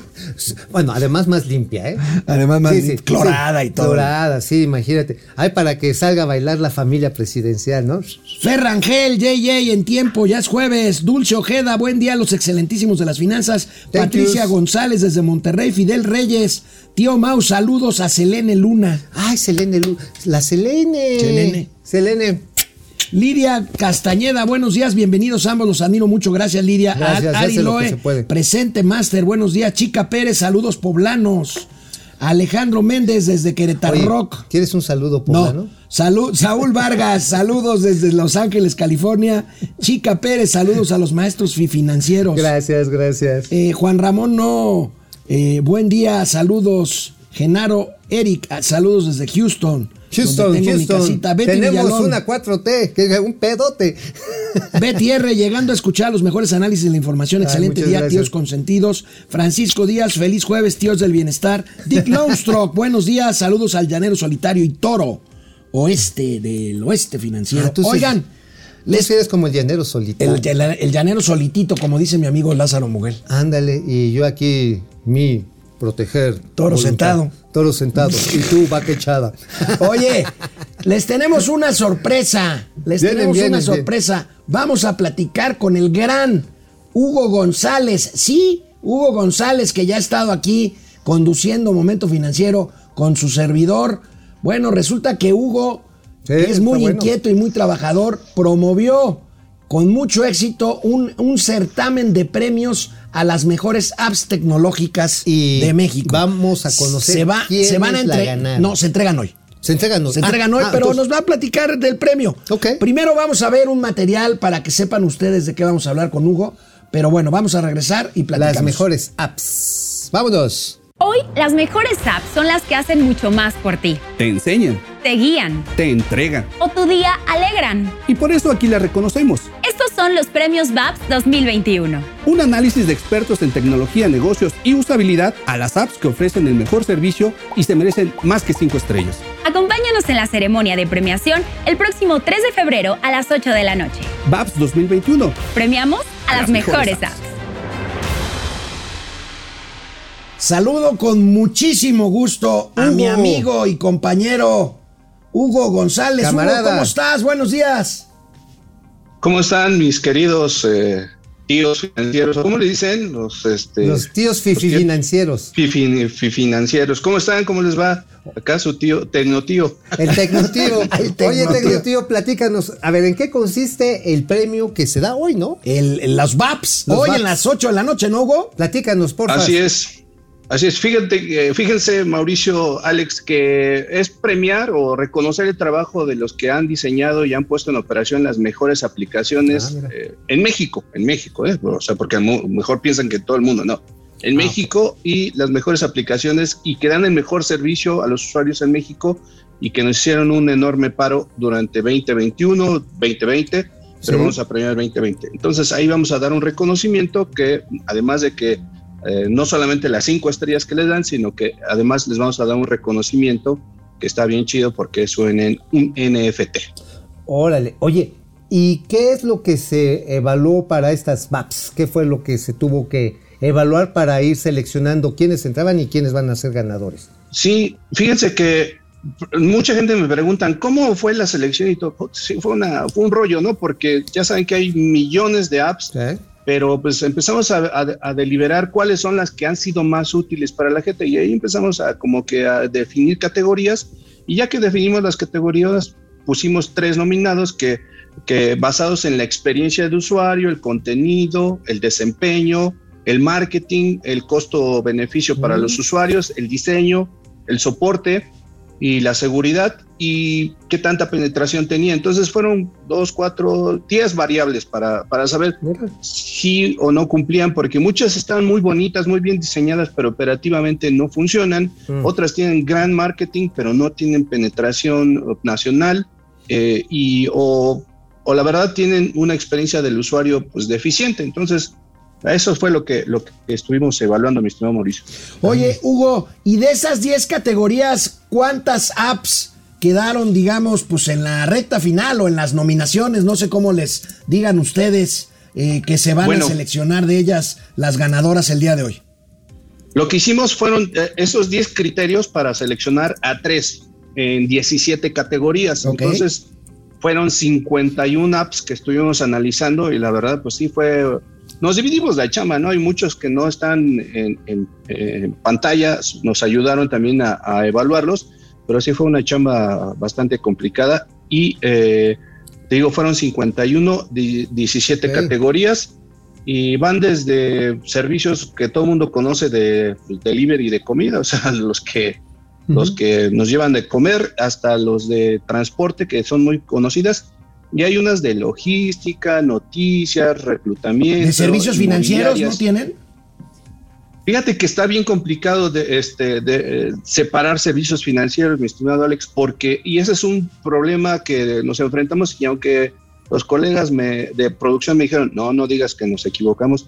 Bueno, además más limpia, ¿eh? Además más clorada y todo. Clorada, sí, imagínate. Hay para que salga a bailar la familia presidencial, ¿no? Ferrangel, JJ, en tiempo, ya es jueves. Dulce Ojeda, buen día a los excelentísimos de las finanzas. Thank Patricia. González desde Monterrey, Fidel Reyes. Tío Mau, saludos a Selene Luna. Ay, Selene, Lu- la Selene. Selene. Selene. Lidia Castañeda, buenos días, bienvenidos ambos, los admiro mucho, gracias Lidia. Gracias, Ari lo Loe, presente Master, buenos días. Chica Pérez, saludos poblanos. Alejandro Méndez desde Querétaro Oye, Rock. ¿Quieres un saludo No, poblano? salud, Saúl Vargas, [laughs] saludos desde Los Ángeles, California. Chica Pérez, saludos a los maestros fi- financieros. Gracias, gracias. Eh, Juan Ramón, no. Eh, buen día, saludos. Genaro Eric, ah, saludos desde Houston. Houston, Houston. Tenemos Villalón. una 4T, que es un pedote. [laughs] Betty R, llegando a escuchar los mejores análisis de la información. Excelente día, gracias. tíos consentidos. Francisco Díaz, feliz jueves, tíos del bienestar. Dick [laughs] Longstrok, buenos días, saludos al llanero solitario y toro, oeste del oeste financiero. Ah, Oigan, les, eres como el llanero solito. el, el- el llanero solitito, como dice mi amigo Lázaro Muguel. Ándale, y yo aquí, mi proteger. Toro voluntad. sentado. Toro sentado. [laughs] y tú, vaca echada. [laughs] Oye, les tenemos una sorpresa. Les Vienen, tenemos vienen, una vienen. sorpresa. Vamos a platicar con el gran Hugo González. Sí, Hugo González, que ya ha estado aquí conduciendo Momento Financiero con su servidor. Bueno, resulta que Hugo, Sí, que es muy bueno. inquieto y muy trabajador, promovió con mucho éxito un, un certamen de premios a las mejores apps tecnológicas Y de México. vamos a conocer se, va, se van a la entre- ganaron. No, se entregan hoy. Se entregan hoy. Se entregan Ah, hoy, ah, pero entonces- nos va a platicar del premio. Ok. Primero vamos a ver un material para que sepan ustedes de qué vamos a hablar con Hugo. Pero bueno, vamos a regresar y platicamos. Las mejores apps. Vámonos. Hoy, las mejores apps son las que hacen mucho más por ti. Te enseñan, Te guían te entregan. o tu día alegran. Y por eso aquí la reconocemos. Estos son los premios VAPS 2021. Un análisis de expertos en tecnología, negocios y usabilidad a las apps que ofrecen el mejor servicio y se merecen más que 5 estrellas. Acompáñanos en la ceremonia de premiación el próximo 3 de febrero a las 8 de la noche. VAPS 2021. Premiamos a las, mejores, apps. Saludo con muchísimo gusto a Hugo. mi amigo y compañero Hugo González. Hugo, Camarada. ¿cómo estás? Buenos días. ¿Cómo están mis queridos eh, tíos financieros, ¿cómo le dicen? Los, este, Los tíos fifi tíos- financieros. fifi- fi- financieros. ¿Cómo están? ¿Cómo les va? Acá su tío, tecnotío. El Tecnotío. [laughs] El Oye, Tecnotío. Tecnotío, platícanos. A ver, ¿en qué consiste el premio que se da hoy, no? El, el- los VAPs, hoy VAPs. en las 8 de la noche, ¿no, Hugo? Platícanos, por favor. Así es. Así es, fíjate, fíjense Mauricio, Alex, que es premiar o reconocer el trabajo de los que han diseñado y han puesto en operación las mejores aplicaciones Ah, eh, en México, en México, ¿eh? o sea, porque a lo mejor piensan que todo el mundo, no, en Ah, México y las mejores aplicaciones y que dan el mejor servicio a los usuarios en México y que nos hicieron un enorme paro durante 2021, 2020, pero Sí. vamos a premiar 2020. Entonces ahí vamos a dar un reconocimiento que además de que eh, no solamente las cinco estrellas que les dan, sino que además les vamos a dar un reconocimiento que está bien chido porque es un, NFT. Órale. Oye, ¿y qué es lo que se evaluó para estas maps? ¿Qué fue lo que se tuvo que evaluar para ir seleccionando quiénes entraban y quiénes van a ser ganadores? Sí, fíjense que mucha gente me preguntan cómo fue la selección y todo. Sí, fue, una, fue un rollo, ¿no? Porque ya saben que hay millones de apps ¿Eh? Pero pues empezamos a, a- a deliberar cuáles son las que han sido más útiles para la gente y ahí empezamos a como que a definir categorías y ya que definimos las categorías pusimos tres nominados que, que basados en la experiencia de usuario, el contenido, el desempeño, el marketing, el costo-beneficio para los usuarios, el diseño, el soporte y la seguridad y qué tanta penetración tenía. Entonces fueron dos, cuatro, diez variables para, para saber Mira. sí o no cumplían, porque muchas están muy bonitas, muy bien diseñadas, pero operativamente no funcionan. Mm. Otras tienen gran marketing, pero no tienen penetración nacional eh, y o, o la verdad tienen una experiencia del usuario pues deficiente. Entonces, eso fue lo que, lo que estuvimos evaluando, mi estimado Mauricio. Oye, Hugo, y de esas 10 categorías, ¿cuántas apps quedaron, digamos, pues en la recta final o en las nominaciones? No sé cómo les digan ustedes eh, que se van Bueno. a seleccionar de ellas las ganadoras el día de hoy. Lo que hicimos fueron eh, esos 10 criterios para seleccionar a tres en 17 categorías. Entonces, fueron 51 apps que estuvimos analizando y la verdad, pues sí fue... Nos dividimos la chamba, ¿no? Hay muchos que no están en, en- en pantalla, nos ayudaron también a, a evaluarlos, pero sí fue una chamba bastante complicada y, eh, te digo, fueron 51, di- 17 Ok. categorías y van desde servicios que todo el mundo conoce de delivery de comida, o [laughs] sea, los que los que nos llevan de comer hasta los de transporte que son muy conocidas y hay unas de logística, noticias, reclutamiento, ¿De servicios financieros no tienen? Fíjate que está bien complicado de, este, de eh, separar servicios financieros, mi estimado Alex, porque, y ese es un problema que nos enfrentamos y aunque los colegas me, de producción me dijeron, no, no digas que nos equivocamos,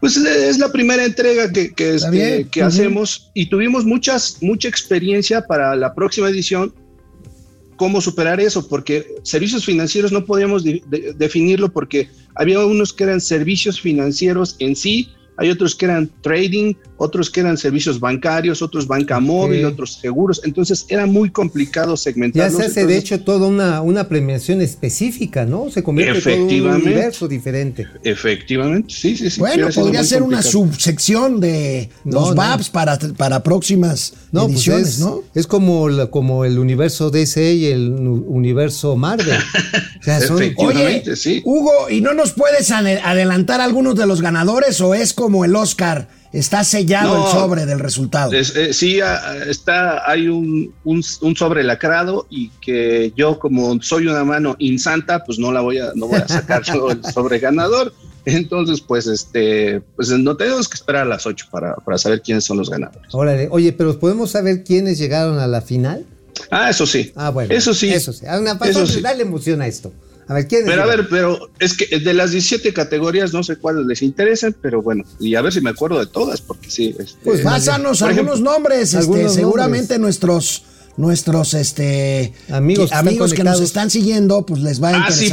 pues es, la primera entrega que, que, este, que Ujú. hacemos y tuvimos muchas, mucha experiencia para la próxima edición cómo superar eso, porque servicios financieros no podíamos de- de- definirlo porque había unos que eran servicios financieros en sí, hay otros que eran trading, otros que eran servicios bancarios, otros banca móvil, otros seguros, entonces era muy complicado Ya segmentarlos. se hace, de hecho, toda una, una premiación específica, ¿no? Se convierte todo en un Efectivamente. universo diferente. Efectivamente, sí, sí, sí. Bueno, podría ser una subsección de los no. VAPs para, para próximas No, pues ediciones, es, ¿no? es como, la- como el universo DC y el universo Marvel. O sea, son- [laughs] Efectivamente. Oye, sí. Hugo, ¿y no nos puedes ade- adelantar algunos de los ganadores o es como el Oscar? Está sellado No. el sobre del resultado. Es- eh, sí, ah, está, hay un, un, un sobre lacrado y que yo como soy una mano insanta, pues no la voy a, no voy a sacar yo el [laughs] sobre ganador. Entonces, pues este, pues no tenemos que esperar a las 8 para, para saber quiénes son los ganadores. Órale, oye, pero ¿podemos saber quiénes llegaron a la final? Ah, eso sí. Ah, bueno. Eso sí. Eso sí. Ah, una, Eso sí. Dale emoción a esto. A ver, ¿quiénes Pero a ver, pero es que de las 17 categorías no sé cuáles les interesan, pero bueno, y a ver si me acuerdo de todas, porque sí. este, Pues pásanos por algunos ejemplo, nombres, este, algunos seguramente nombres. nuestros nuestros este Amigos que, amigos que nos están siguiendo, pues les va a Ah, sí.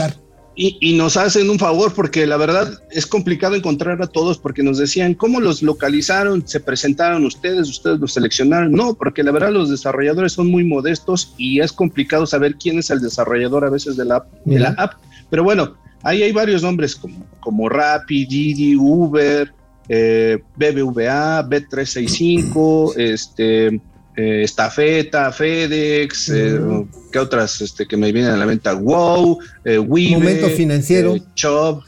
Y, y nos hacen un favor porque la verdad es complicado encontrar a todos porque nos decían cómo los localizaron, se presentaron ustedes, ustedes los seleccionaron. No, porque la verdad los desarrolladores son muy modestos y es complicado saber quién es el desarrollador a veces de la, app- de la app. Pero bueno, ahí hay varios nombres como, como Rappi, Didi, Uber, eh, BBVA, Bet365, [clears throat] este, eh, Estafeta, FedEx, eh, ¿qué otras este, que me vienen a la venta? Wow, eh, Wibe, Momento Financiero. eh, Chubb.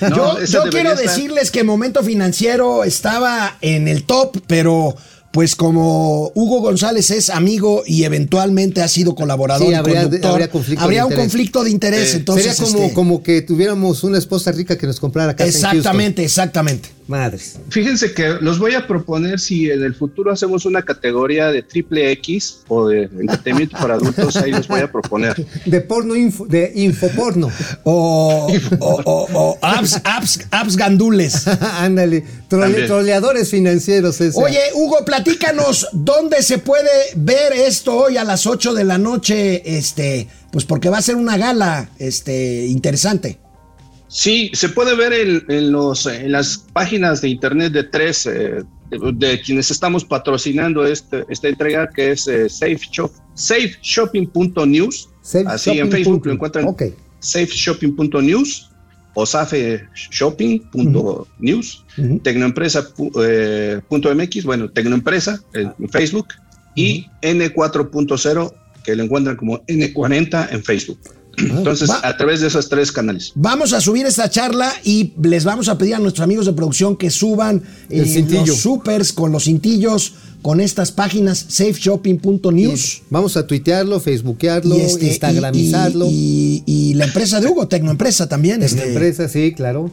yo [laughs] No, yo quiero estar- decirles que Momento Financiero estaba en el top, pero pues como Hugo González es amigo y eventualmente ha sido colaborador Sí, y habría- conductor, habría conflicto de habría un interés. conflicto de interés. Eh, entonces, Sería como, este, como que tuviéramos una esposa rica que nos comprara casa en exactamente, exactamente. Madres. Fíjense que los voy a proponer si en el futuro hacemos una categoría de triple X o de entretenimiento para adultos, ahí los voy a proponer. De porno info, de infoporno. O, o, o- o apps, apps, apps gandules. [laughs] Ándale. Trole- troleadores financieros. ese. Oye, Hugo, platícanos dónde se puede ver esto hoy a las 8 de la noche, este, pues porque va a ser una gala, este, interesante. Sí, se puede ver en, en los, en las páginas de internet de tres, eh, de, de quienes estamos patrocinando este, esta entrega, que es eh, Safe Shop, safeshopping.news. Safe Así Shopping en Facebook punto. lo encuentran Ok. safeshopping.news o safeshopping.news, Ujú. tecnoempresa.mx, bueno, Tecnoempresa en en Facebook y N4.0, que lo encuentran como N40 en Facebook. Entonces, Va- a través de esos tres canales. Vamos a subir esta charla y les vamos a pedir a nuestros amigos de producción que suban eh, los supers con los cintillos con estas páginas safeshopping.news. Vamos a tuitearlo, facebookearlo, y, este, instagramizarlo. Y, y- y la empresa de Hugo, Tecnoempresa también. Esta este. empresa, sí, claro.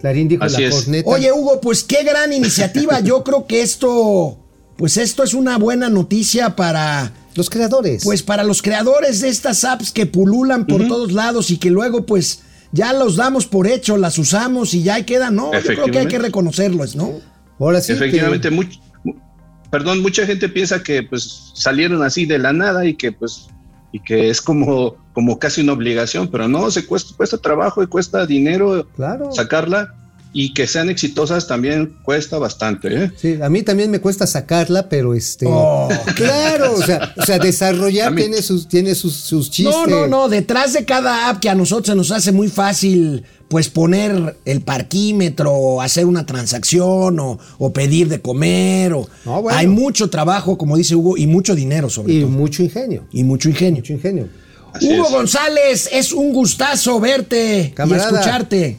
Clarín dijo Así la corneta. Oye, Hugo, pues qué gran iniciativa. [laughs] Yo creo que esto, pues esto es una buena noticia para, los creadores. pues para los creadores de estas apps que pululan por todos lados y que luego, pues ya los damos por hecho, las usamos y ya ahí quedan. No, yo creo que hay que reconocerlos, ¿no? ahora sí. que- Efectivamente, much- perdón, mucha gente piensa que pues salieron así de la nada y que pues y que es como, como casi una obligación, pero no, se cuesta, cuesta trabajo y cuesta dinero Claro. sacarla y que sean exitosas también cuesta bastante, ¿eh? Sí, a mí también me cuesta sacarla, pero este. Oh. Claro, o sea, o sea, desarrollar tiene sus, tiene sus, sus chistes. No, no, no, detrás de cada app que a nosotros se nos hace muy fácil, pues poner el parquímetro, o hacer una transacción o, o pedir de comer, o No, bueno. hay mucho trabajo, como dice Hugo, y mucho dinero sobre Y todo. mucho ingenio. Y mucho ingenio. Mucho ingenio. Así Hugo es. González, es un gustazo verte Camarada. y escucharte.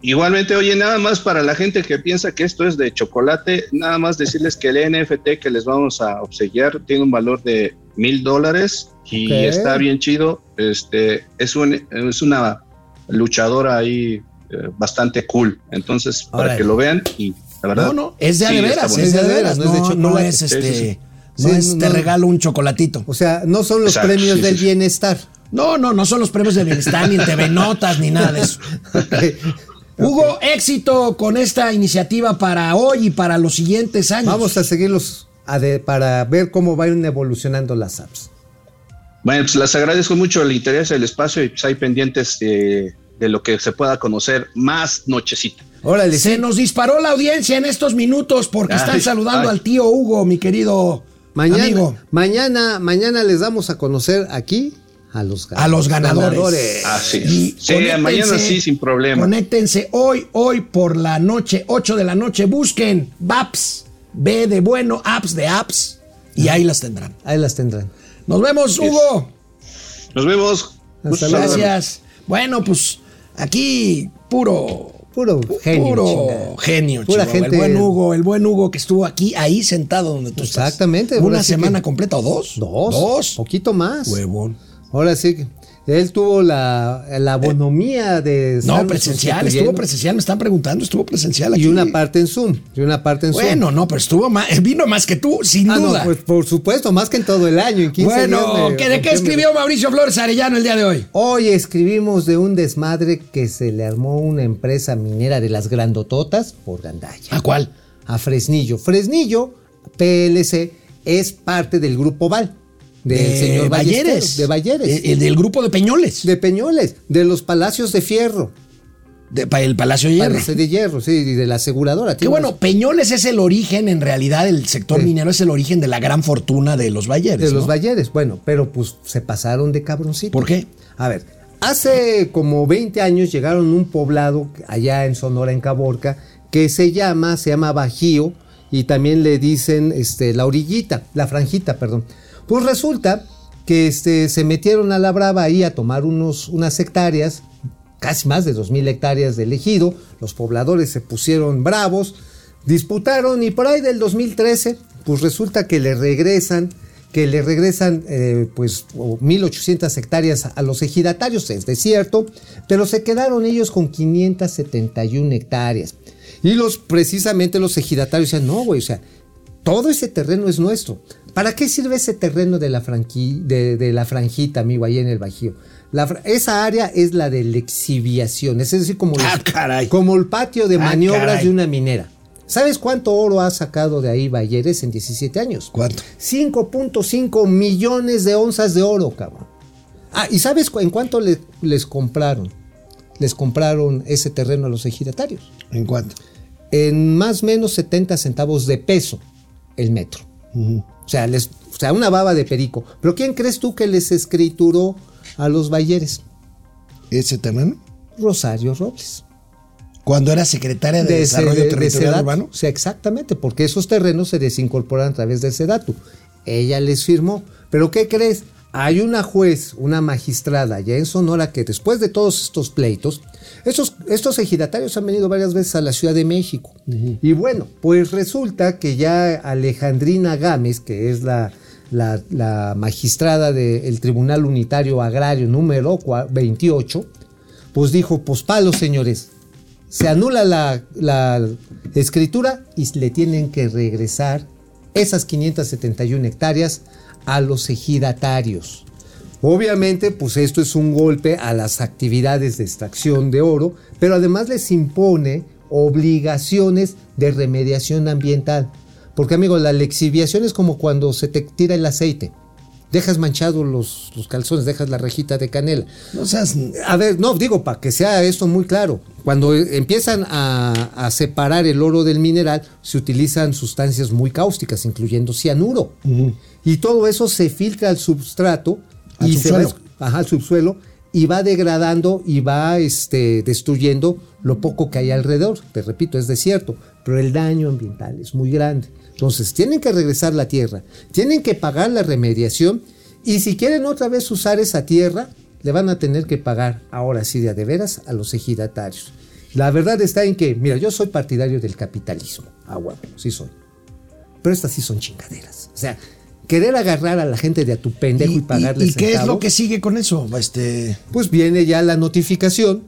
Igualmente, oye, nada más para la gente que piensa que esto es de chocolate, nada más decirles que el NFT que les vamos a obsequiar tiene un valor de mil dólares y está bien chido. Este es un es una luchadora ahí eh, bastante cool. Entonces, para que lo vean y la verdad. No, no, es de sí, veras, es de a de veras, no es de no, no chocolate. es Sí, sí, este, sí. no es te no. regalo un chocolatito. O sea, no son los Exacto, premios sí, del sí, bienestar. No, no, no son los premios de bienestar, ni el TV Notas, ni nada de eso. [laughs] Hugo, éxito con esta iniciativa para hoy y para los siguientes años. Vamos a seguirlos a de- para ver cómo van evolucionando las apps. Bueno, pues les agradezco mucho el interés, el espacio y pues hay pendientes de, de lo que se pueda conocer más nochecita. Órale, Se sí. nos disparó la audiencia en estos minutos porque Ay, están saludando ay. al tío Hugo, mi querido Mañana, amigo. mañana, mañana les damos a conocer aquí a los, A los ganadores. Así Y. Sí, mañana sí, sin problema. Conéctense hoy, hoy por la noche, 8 de la noche. Busquen BAPS, B de bueno, apps de apps, y ahí las tendrán. Ahí las tendrán. Nos vemos, Hugo. Nos vemos. Hasta. Gracias. Bueno, pues aquí puro. Puro genio. puro chingada. genio, Pura gente- El buen Hugo, el buen Hugo que estuvo aquí, ahí sentado donde tú estás. Exactamente, Una semana que- completa o dos. Dos. Dos. Poquito más. Huevón. Ahora sí él tuvo la, la bonomía de. No, presencial, estuvo presencial, me están preguntando, estuvo presencial aquí. Y una parte en Zoom. Y una parte en Zoom. Bueno, no, pero estuvo más, vino más que tú, sin Ah, no, duda. pues por supuesto, más que en todo el año. En 15 bueno, días me- ¿qué- ¿de qué escribió Mauricio Flores Arellano el día de hoy? Hoy escribimos de un desmadre que se le armó una empresa minera de las grandototas por Gandaya. ¿A cuál? A Fresnillo. Fresnillo, PLC, es parte del grupo Val. Del De señor Balleres. De Balleres. El, el del grupo de Peñoles. de Peñoles. De los Palacios de Fierro. de, el Palacio de Hierro. Palacio de Hierro, sí, y de la aseguradora. Que bueno, unos- Peñoles es el origen, en realidad, el sector Sí. minero es el origen de la gran fortuna de los Balleres. De los ¿no? Balleres. Bueno, pero pues se pasaron de cabroncito. ¿Por qué? A ver, Hace como 20 años llegaron a un poblado allá en Sonora, en Caborca, que se llama, se llama Bajío, y también le dicen este, la orillita, la franjita, perdón. Pues resulta que este, se metieron a la brava ahí a tomar unos, unas hectáreas, casi más de 2.000 hectáreas de ejido, los pobladores se pusieron bravos, disputaron y por ahí del 2013, pues resulta que le regresan que le regresan eh, pues 1.800 hectáreas a los ejidatarios, es desierto, pero se quedaron ellos con 571 hectáreas. Y los, precisamente los ejidatarios decían, no, güey, o sea, todo ese terreno es nuestro. ¿Para qué sirve ese terreno de la, de, la franjita, amigo, ahí en el Bajío? esa área es la de la exhibiación, es decir, como, ah, como el patio de Ah, maniobras caray. de una minera. ¿Sabes cuánto oro ha sacado de ahí Bayeres en 17 años? ¿Cuánto? 5.5 millones de onzas de oro, cabrón. Ah, ¿y sabes cu- en cuánto le- les compraron? Les compraron ese terreno a los ejidatarios. ¿En cuánto? En más o menos 70 centavos de peso el metro. O sea, les, o sea, una baba de perico. Pero ¿quién crees tú que les escrituró a los Bayeres? ¿Ese terreno? Rosario Robles. Cuando era secretaria de, Desarrollo de- Territorial. Urbano. O sea, exactamente, porque esos terrenos se desincorporan a través del Sedatu. Ella les firmó. Pero ¿qué crees? Hay una juez, una magistrada allá en Sonora que después de todos estos pleitos, estos, estos ejidatarios han venido varias veces a la Ciudad de México. Y bueno, pues resulta que ya Alejandrina Gámez, que es la, la- la magistrada del Tribunal Unitario Agrario número cua- 28, pues dijo, pues palos señores, se anula la, la escritura y le tienen que regresar esas 571 hectáreas a los ejidatarios. Obviamente, pues esto es un golpe a las actividades de extracción de oro, pero además les impone obligaciones de remediación ambiental. Porque, amigo, la lexiviación es como cuando se te tira el aceite. Dejas manchados los, los calzones, dejas la rejita de canela. No seas. A ver, no, digo, para que sea esto muy claro. Cuando empiezan a, a separar el oro del mineral, se utilizan sustancias muy cáusticas, incluyendo cianuro. Y todo eso se filtra al substrato Al y se va, ajá, al subsuelo y va degradando y va este, destruyendo lo poco que hay alrededor. Te repito, es desierto, pero el daño ambiental es muy grande. Entonces, tienen que regresar la tierra, tienen que pagar la remediación y si quieren otra vez usar esa tierra, le van a tener que pagar ahora sí de a de veras a los ejidatarios. La verdad está en que, mira, yo soy partidario del capitalismo. Ah, bueno, sí soy. Pero estas sí son chingaderas. O sea, querer agarrar a la gente de a tu pendejo y, ¿Y, pagarles y qué es lo que sigue con eso? Este. Pues viene ya la notificación.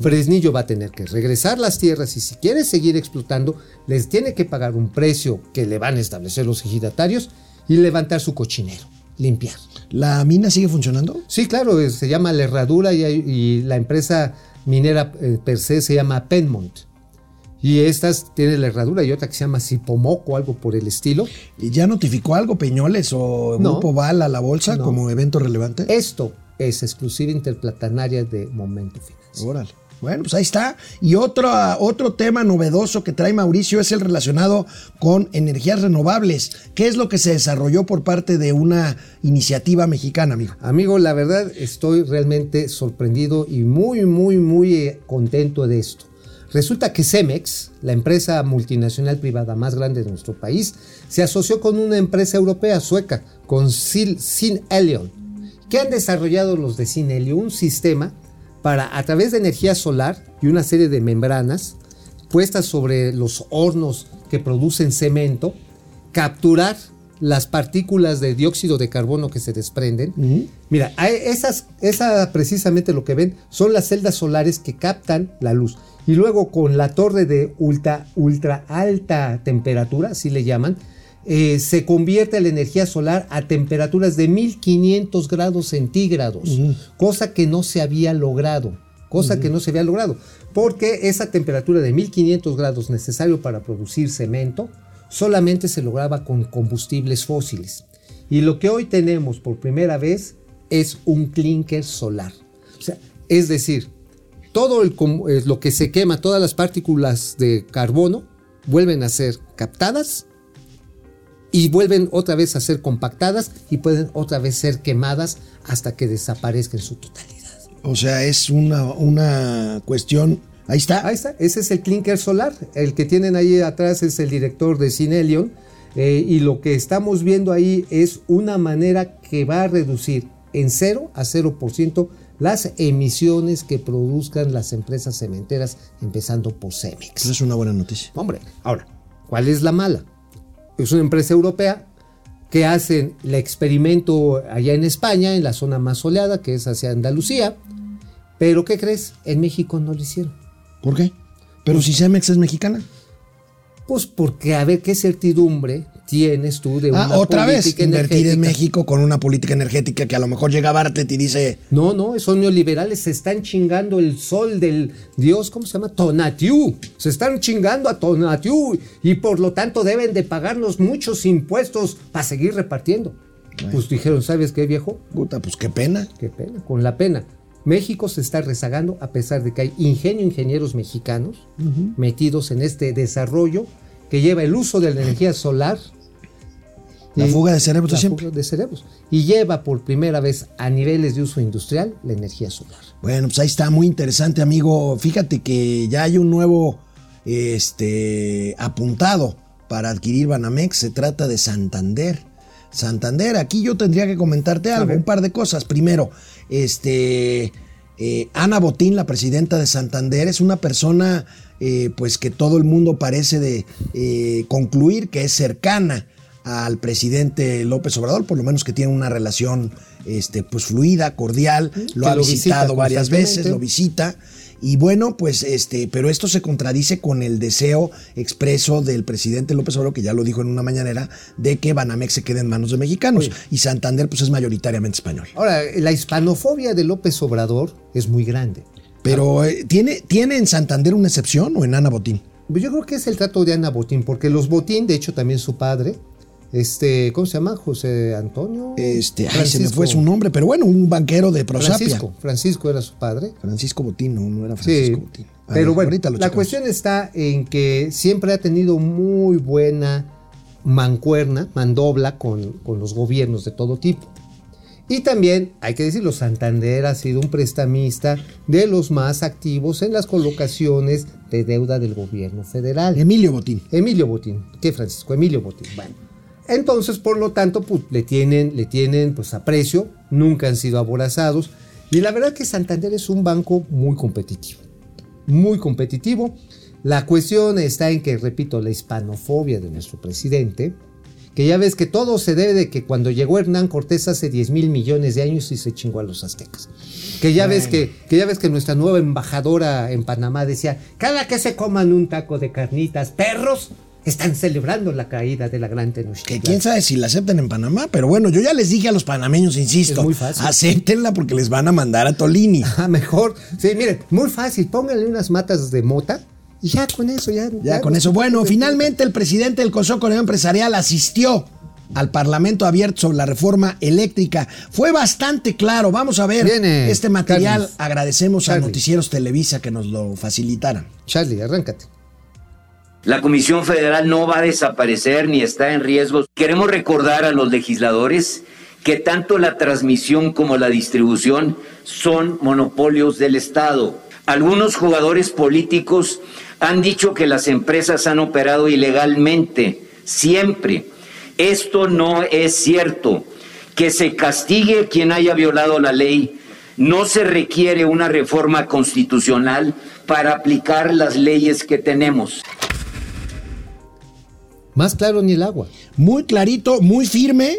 Fresnillo va a tener que regresar las tierras y si quiere seguir explotando, les tiene que pagar un precio que le van a establecer los ejidatarios y levantar su cochinero, limpiar. ¿La mina sigue funcionando? Sí, claro, se llama La Herradura y, hay- y la empresa minera eh, per se se llama Penmont. Y estas tiene la herradura y otra que se llama Sipomoco, algo por el estilo. ¿Y ya notificó algo Peñoles o No. Grupo Val a la bolsa No. como evento relevante? Esto es exclusiva interplatanaria de Momento Financiero. Órale. Bueno, pues ahí está. Y otro, otro tema novedoso que trae Mauricio es el relacionado con energías renovables. ¿Qué es lo que se desarrolló por parte de una iniciativa mexicana, amigo? Amigo, la verdad estoy realmente sorprendido y muy, muy, muy eh, contento de esto. Resulta que Cemex, la empresa multinacional privada más grande de nuestro país, se asoció con una empresa europea sueca, con Synelion, que han desarrollado los de Synelion un sistema para, a través de energía solar y una serie de membranas puestas sobre los hornos que producen cemento, capturar las partículas de dióxido de carbono que se desprenden. Mira, esas, esa precisamente lo que ven son las celdas solares que captan la luz. Y luego con la torre de ultra, ultra alta temperatura, así le llaman, eh, se convierte la energía solar a temperaturas de 1500 grados centígrados, cosa que no se había logrado, cosa que no se había logrado, porque esa temperatura de 1500 grados necesario para producir cemento solamente se lograba con combustibles fósiles. Y lo que hoy tenemos por primera vez es un clinker solar. O sea, es decir, todo el lo que se quema, todas las partículas de carbono, vuelven a ser captadas y vuelven otra vez a ser compactadas y pueden otra vez ser quemadas hasta que desaparezca en su totalidad. O sea, es una, una cuestión. Ahí está. Ahí está, ese es el clinker solar. El que tienen ahí atrás es el director de Cinelion. eh, y lo que estamos viendo ahí es una manera que va a reducir en 0 a 0% las emisiones que produzcan las empresas cementeras, empezando por Cemex. Esa es una buena noticia. Hombre, ahora, ¿cuál es la mala? Es una empresa europea que hacen el experimento allá en España, en la zona más soleada, que es hacia Andalucía. Pero, ¿qué crees? En México no lo hicieron. ¿Por qué? Pero si Cemex es mexicana. Pues porque a ver qué certidumbre tienes tú de una Ah, otra vez, política invertir en? México con una política energética que a lo mejor llega Bartlett y dice, No, no, son neoliberales, se están chingando el sol del dios, ¿cómo se llama? Tonatiuh. Se están chingando a Tonatiuh y por lo tanto deben de pagarnos muchos impuestos para seguir repartiendo. Pues dijeron, ¿sabes qué, viejo? puta, pues qué pena. Qué pena, con la pena. México se está rezagando a pesar de que hay ingenio ingenieros mexicanos metidos en este desarrollo que lleva el uso de la energía solar. La fuga de cerebros la siempre. fuga de cerebros. Y lleva por primera vez a niveles de uso industrial la energía solar. Bueno, pues ahí está, muy interesante, amigo. Fíjate que ya hay un nuevo este, apuntado para adquirir Banamex. Se trata de Santander. Santander, aquí yo tendría que comentarte algo, un par de cosas. Primero, este, eh, Ana Botín, la presidenta de Santander, es una persona eh, pues que todo el mundo parece de eh, concluir que es cercana al presidente López Obrador, por lo menos que tiene una relación este, pues fluida, cordial, lo ha lo visita visitado varias veces, lo visita. Y bueno, pues este, pero esto se contradice con el deseo expreso del presidente López Obrador, que ya lo dijo en una mañanera, de que Banamex se quede en manos de mexicanos. Y Santander, pues es mayoritariamente español. Ahora, la hispanofobia de López Obrador es muy grande. Pero, eh, ¿tiene, ¿tiene en Santander una excepción o en Ana Botín? Pues Yo creo que es el trato de Ana Botín, porque los Botín, de hecho también su padre, este, ¿cómo se llama? José Antonio. Este, ay, se me fue su nombre, pero bueno, un banquero de Prosapia. Francisco, Francisco era su padre. Francisco Botín, no, no era Sí, Francisco Botín. A pero ver, bueno, la checamos. cuestión está en que siempre ha tenido muy buena mancuerna, mandobla con, con los gobiernos de todo tipo. Y también, hay que decirlo, Santander ha sido un prestamista de los más activos en las colocaciones de deuda del gobierno federal. Emilio Botín. Emilio Botín. ¿Qué Francisco? Emilio Botín. Bueno. Entonces, por lo tanto, pues, le tienen, le tienen pues, aprecio, nunca han sido aborazados. Y la verdad que Santander es un banco muy competitivo. Muy competitivo. La cuestión está en que, repito, la hispanofobia de nuestro presidente, que ya ves que todo se debe de que cuando llegó Hernán Cortés hace 10 mil millones de años y se chingó a los aztecas. Que ya, ves que, que ya ves que nuestra nueva embajadora en Panamá decía, cada que se coman un taco de carnitas, perros, están celebrando la caída de la gran Que Tenochtitlan. quién sabe si la acepten en Panamá, pero bueno, yo ya les dije a los panameños, insisto, Es muy fácil. acéptenla porque les van a mandar a Tolini. Ah, mejor. Sí, miren, muy fácil. Pónganle unas matas de mota y ya con eso, ya. Ya con eso. Bueno, finalmente el presidente del Consejo Coordinador Empresarial asistió al Parlamento abierto sobre la reforma eléctrica. Fue bastante claro. Vamos a ver Viene, este material. Carlos. Agradecemos a Charlie. Noticieros Televisa que nos lo facilitaran. Charlie, arráncate. La Comisión Federal no va a desaparecer ni está en riesgo. Queremos recordar a los legisladores que tanto la transmisión como la distribución son monopolios del Estado. Algunos jugadores políticos han dicho que las empresas han operado ilegalmente, siempre. Esto no es cierto. Que se castigue quien haya violado la ley. No se requiere una reforma constitucional para aplicar las leyes que tenemos. Más claro ni el agua. Muy clarito, muy firme.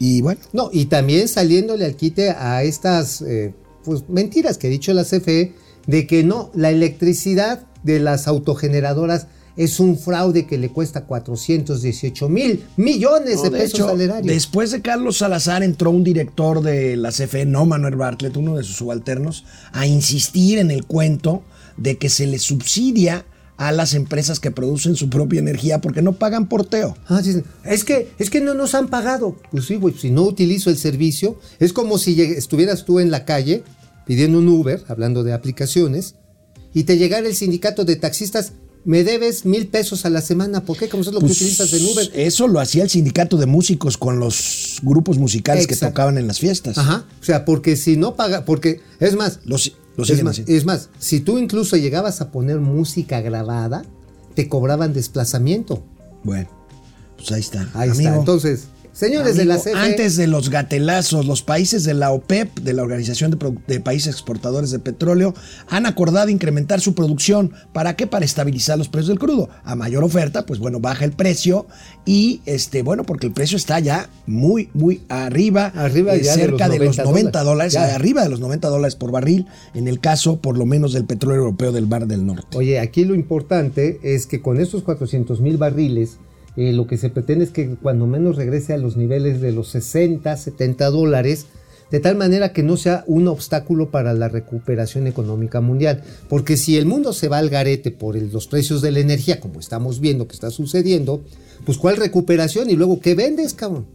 Y bueno, No, y también saliéndole al quite a estas eh, pues, mentiras que ha dicho la CFE de que no, la electricidad de las autogeneradoras es un fraude que le cuesta 418 mil millones no, de de pesos hecho, salarios. después de Carlos Salazar entró un director de la CFE, no Manuel Bartlett, uno de sus subalternos, a insistir en el cuento de que se le subsidia a las empresas que producen su propia energía porque no pagan porteo. Ah, es que, es que no nos han pagado. Pues sí, güey, si no utilizo el servicio, es como si estuvieras tú en la calle pidiendo un Uber, hablando de aplicaciones, y te llegara el sindicato de taxistas me debes mil pesos a la semana. ¿Por qué? Como eso es lo Pues, que utilizas en Uber. Eso lo hacía el sindicato de músicos con los grupos musicales que tocaban en las fiestas. Ajá. O sea, porque si no paga, porque es más, Los, lo es más, es más, si tú incluso llegabas a poner música grabada, te cobraban desplazamiento. Bueno, pues ahí está. Ahí está. Entonces, señores de la CFE, Antes de los gatelazos, los países de la OPEP, de la Organización de, Países Exportadores de Petróleo, han acordado incrementar su producción. ¿Para qué? Para estabilizar los precios del crudo. A mayor oferta, pues bueno, baja el precio y, este, bueno, porque el precio está ya muy, muy arriba. Arriba eh, ya de cerca de los 90 90 dólares, Ya. arriba de los 90 dólares por barril, en el caso, por lo menos, del petróleo europeo del Mar del Norte. Oye, aquí lo importante es que con estos 400 mil barriles, eh, lo que se pretende es que cuando menos regrese a los niveles de los 60, 70 dólares, de tal manera que no sea un obstáculo para la recuperación económica mundial. Porque si el mundo se va al garete por los precios de la energía, como estamos viendo que está sucediendo, pues ¿cuál recuperación? Y luego, ¿qué vendes, cabrón?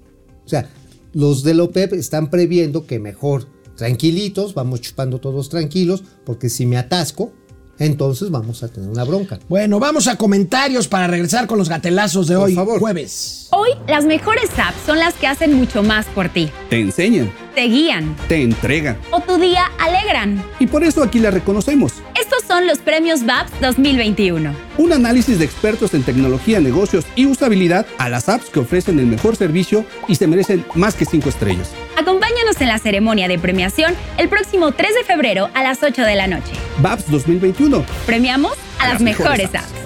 O sea, los de la OPEP están previendo que mejor tranquilitos, vamos chupando todos tranquilos, porque si me atasco, entonces vamos a tener una bronca. Bueno, vamos a comentarios para regresar con los gatelazos de Por hoy, favor. jueves. Hoy, las mejores apps son las que hacen mucho más por ti. Te enseñan, Te guían te entregan. o tu día alegran. Y por eso aquí la reconocemos. Estos son los premios VAPS 2021. Un análisis de expertos en tecnología, negocios y usabilidad a las apps que ofrecen el mejor servicio y se merecen más que 5 estrellas. Acompáñanos en la ceremonia de premiación el próximo 3 de febrero a las 8 de la noche. VAPS 2021. Premiamos a, las, mejores, apps.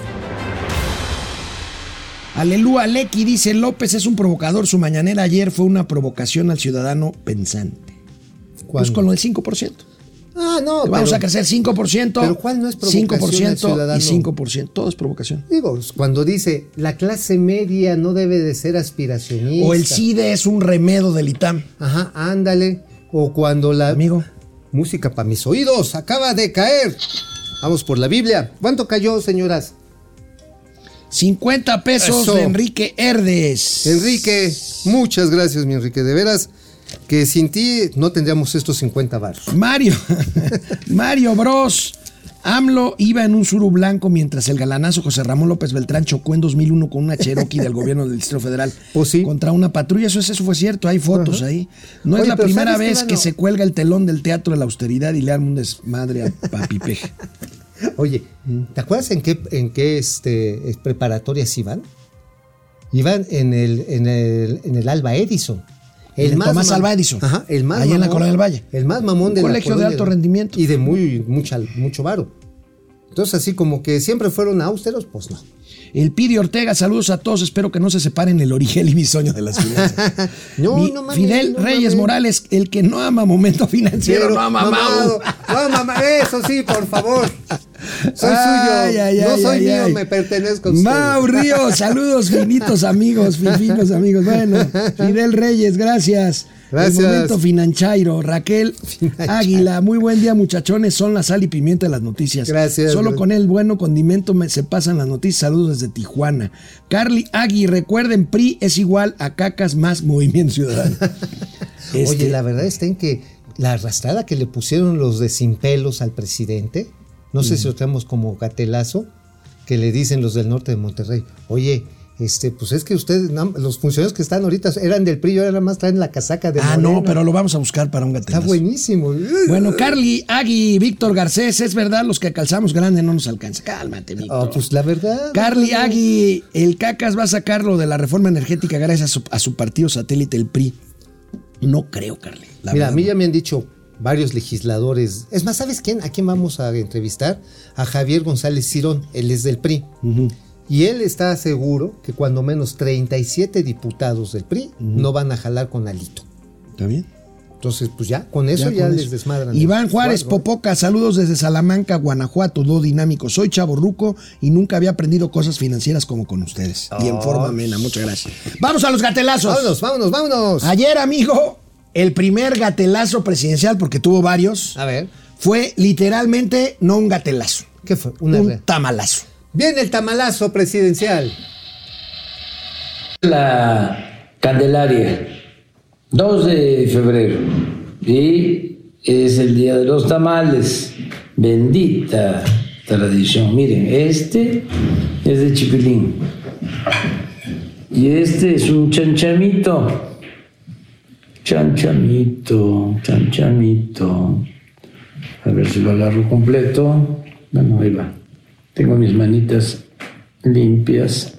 Aleluya, Lecky dice López es un provocador. Su mañanera ayer fue una provocación al ciudadano pensante. Pues ¿Cuándo? con lo del 5%. Ah, no, Vamos pero- a crecer 5%. pero ¿cuál no es provocación al 5% ciudadano? y 5%. Todo es provocación. Digo, cuando dice la clase media no debe de ser aspiracionista. O el CIDE es un remedo del ITAM. Ajá, ándale. O cuando la Amigo. música para mis oídos acaba de caer. Vamos por la Biblia. ¿Cuánto cayó, señoras? 50 pesos Eso. de Enrique Herdes. Enrique, muchas gracias, mi Enrique. De veras que sin ti no tendríamos estos 50 baros. Mario. [laughs] Mario Bros. AMLO iba en un suru blanco mientras el galanazo José Ramón López Beltrán chocó en 2001 con una Cherokee del gobierno del Distrito Federal [laughs] Pues sí. contra una patrulla. Eso, eso fue cierto, hay fotos ahí. No es la primera ¿sabes qué, vez que se cuelga el telón del teatro de la austeridad y le arma un desmadre a Papi Peje. [laughs] Oye, ¿te acuerdas en qué, en qué este, preparatorias iban? Iban en el, en el, en el Alba Edison. En el Tomás mam- Alva Edison. Ajá, el más Allá en la Colonia del Valle. El más mamón de Un la colegio de alto del- rendimiento. Y de muy, mucha, mucho varo. Entonces, así como que siempre fueron austeros, pues no. El Pidi Ortega, saludos a todos. Espero que no se separen el Origel y Bisoño de las finanzas. [laughs] No, Mi- no mames, Fidel no Reyes mames. Morales, el que no ama momento financiero, Pero, no ama mamado, no, mamá, eso sí, por favor. Soy Ay, suyo. ay, no ay, soy mío, me pertenezco a. Mau Ríos, saludos, finitos amigos, finos amigos. Bueno, [laughs] Fidel Reyes, gracias. Gracias. El momento financhairo. Raquel Financhairo. Águila, muy buen día, muchachones. Son la sal y pimienta de las noticias. Gracias, Solo con el bueno condimento me, se pasan las noticias. Saludos desde Tijuana. Carly Agui, recuerden, PRI es igual a cacas más Movimiento Ciudadano. [laughs] Este, Oye, la verdad está en que la arrastrada que le pusieron los de sin pelos al presidente, no sé si lo tenemos como gatelazo, que le dicen los del norte de Monterrey, oye, este, pues es que ustedes, los funcionarios que están ahorita eran del PRI ahora más traen la casaca de Ah, no, pero lo vamos a buscar para un Está gatelazo. buenísimo. Bueno, Carly, Agui, Víctor Garcés, es verdad, los que calzamos grande no nos alcanza. Cálmate, Víctor. Ah, pues la verdad. Carly Agui, el Cacas va a sacarlo de la reforma energética gracias a su, a su partido satélite, el PRI. No creo, Carly. la Mira, a mí no. ya me han dicho varios legisladores. Es más, ¿sabes quién? ¿A quién vamos a entrevistar? A Javier González Cirón, él es del PRI. Y él está seguro que cuando menos 37 diputados del PRI no van a jalar con Alito. ¿Está bien? Entonces, pues ya, con eso ya, con les eso. desmadran. Iván Juárez cuadro. Popoca, saludos desde Salamanca, Guanajuato, do dinámico. Soy chavo ruco y nunca había aprendido cosas financieras como con ustedes. Y en forma amena, muchas gracias. Vamos a los gatelazos. Vámonos, vámonos, vámonos. Ayer, amigo, el primer gatelazo presidencial, porque tuvo varios, A ver, fue literalmente no un gatelazo, ¿qué fue? Una un re- tamalazo. Viene el tamalazo presidencial. la Candelaria, 2 de febrero, y es el día de los tamales. Bendita tradición. Miren, este es de chipilín. Y este es un chanchamito. Chanchamito, chanchamito. A ver si lo agarro completo. Bueno, ahí va. Tengo mis manitas limpias.